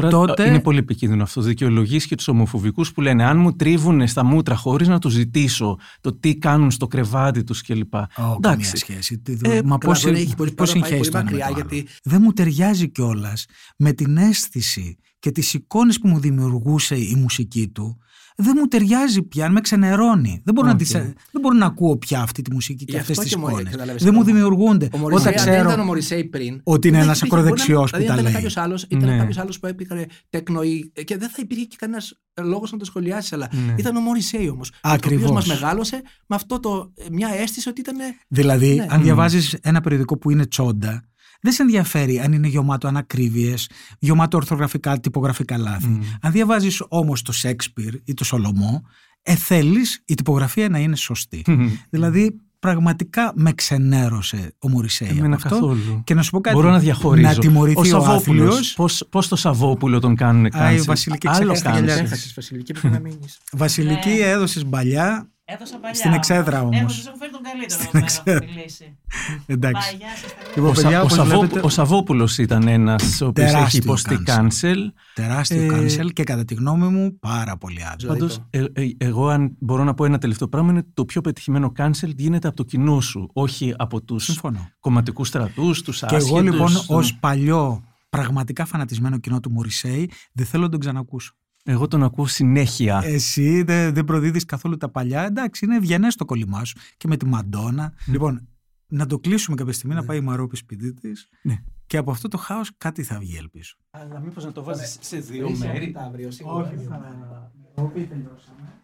Τώρα
τότε-
είναι πολύ επικίνδυνο αυτό. Δικαιολογείς και τους ομοφοβικούς που λένε αν μου τρίβουν στα μούτρα χωρίς να τους ζητήσω το τι κάνουν στο κρεβάτι τους κλπ.
Ω, καμία
Εντάξει.
σχέση. Τι-
Ε,
Μα
Καλά,
πώς,
μπορεί να έχει
πώς
πολύ- μπορεί να πάει
συγχέσεις
πολύ
το ένα με
μακριά,
το άλλο.
γιατί-
Δεν μου ταιριάζει κιόλας με την αίσθηση και τις εικόνες που μου δημιουργούσε η μουσική του. Δεν μου ταιριάζει πια, με ξενερώνει. Δεν μπορώ, να,
Οκ.
τις, δεν μπορώ να ακούω πια αυτή τη μουσική και
Γι'
αυτές
αυτό
τις
και ο Μωρί-
εικόνες.
καταλάβες,
Δεν μου
ο-
δημιουργούνται.
Ο Μωρισέη,
Όταν
αν δεν ήταν ο
ξέρω
Μωρισέη πριν.
ότι είναι
δεν
ένας
υπήρχε- μπορεί να-
ακροδεξιός που
δηλαδή,
τα
αν ήταν
λέει.
κάποιος άλλος, ήταν
Ναι.
κάποιος άλλος που έπαιρνε τέκνο ή- και δεν θα υπήρχε και κανένας λόγος να το σχολιάσεις. Αλλά
Ναι.
ήταν ο Μωρισέη όμως. Ο
Ακριβώς.
οποίο μας μεγάλωσε με αυτό το, μια αίσθηση ότι ήταν.
Δηλαδή,
Ναι.
αν
Μμ.
διαβάζεις ένα περιοδικό που είναι τσόντα, δεν σε ενδιαφέρει αν είναι γεμάτο ανακρίβειες, γεμάτο ορθογραφικά, τυπογραφικά λάθη.
Μμ.
Αν διαβάζεις όμως το Σέξπιρ ή το Σολομό, ε, θέλεις η τυπογραφία να είναι σωστή. δηλαδή, πραγματικά με ξενέρωσε ο Μωρισέη από
Εμένα
αυτό.
καθόλου.
Και να σου πω κάτι.
Μπορώ να διαχωρίζω.
Να τιμωρηθεί ο,
Σαββόπουλος,
άθλιος.
Πώς, πώς το Σαββόπουλο τον κάνουν
Α, η
cancel.
Βασιλική
Άλλο
ξέχασε τα
cancel.
γυαλιά.
Έχασε Βασιλική, πρέπει να μείνεις.
Βασιλική
Ναι.
έδωσες μπαλιά.
Έδωσα παλιά.
Στην εξέδρα
Έχω,
όμως.
σας έχω φέρει τον καλύτερο
Στην
εδώ πέρα
εξέδρα.
από τη λύση.
Εντάξει.
Πάει, γεια σας. τα
Λοιπόν,
Ο, Σα-
παιδιά,
ο,
όπως
Σαββόπου-
βλέπετε,
ο Σαββόπουλος ήταν ένας ο οποίος έχει
Τεράστιο
υποστεί
cancel.
cancel.
τεράστιο
Ε,
cancel και κατά τη γνώμη μου πάρα πολύ άδικο.
Πάντως, ε, ε, εγώ αν μπορώ να πω ένα τελευταίο πράγμα είναι το πιο πετυχημένο cancel γίνεται από το κοινό σου, όχι από τους
Συμφωνώ.
κομματικούς στρατούς, τους
Και
άσχετους.
εγώ λοιπόν
ε,
ως παλιό πραγματικά φανατισμένο κοινό του Μωρισέη δεν θέλω να τον ξανακούσω.
Εγώ τον ακούω συνέχεια.
Εσύ δεν, δεν προδίδεις καθόλου τα παλιά. Εντάξει, είναι ευγενές το κολλημά σου και με τη Μαντόνα. Λοιπόν, να το κλείσουμε κάποια στιγμή, να πάει η Μαρόπη σπίτι της.
Ναι.
Και από αυτό το χάος κάτι θα βγει, ελπίζω.
Αλλά μήπως να το βάζεις σε δύο μέρη.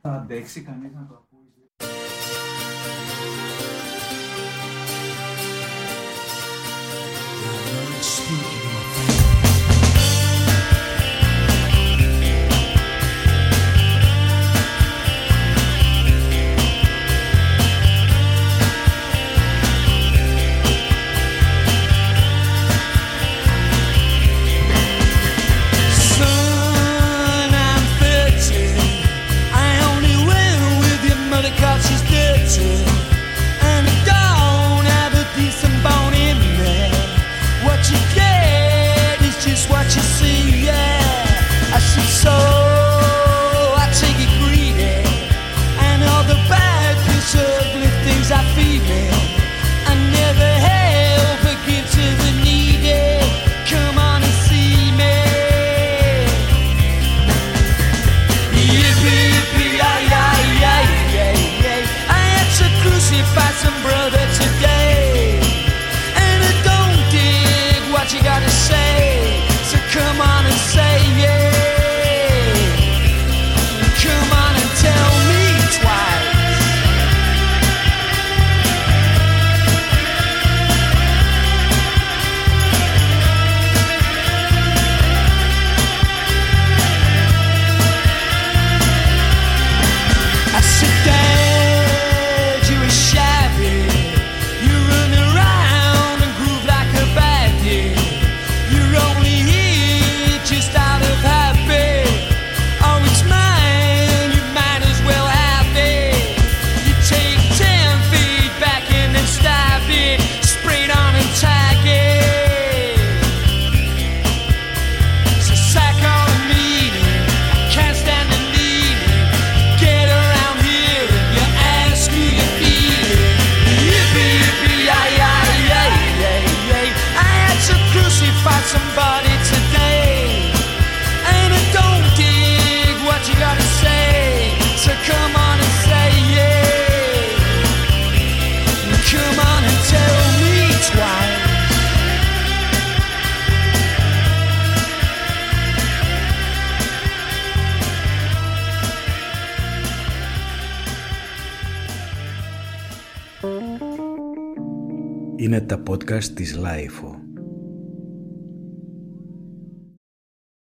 Θα αντέξει κανείς να το ακούει.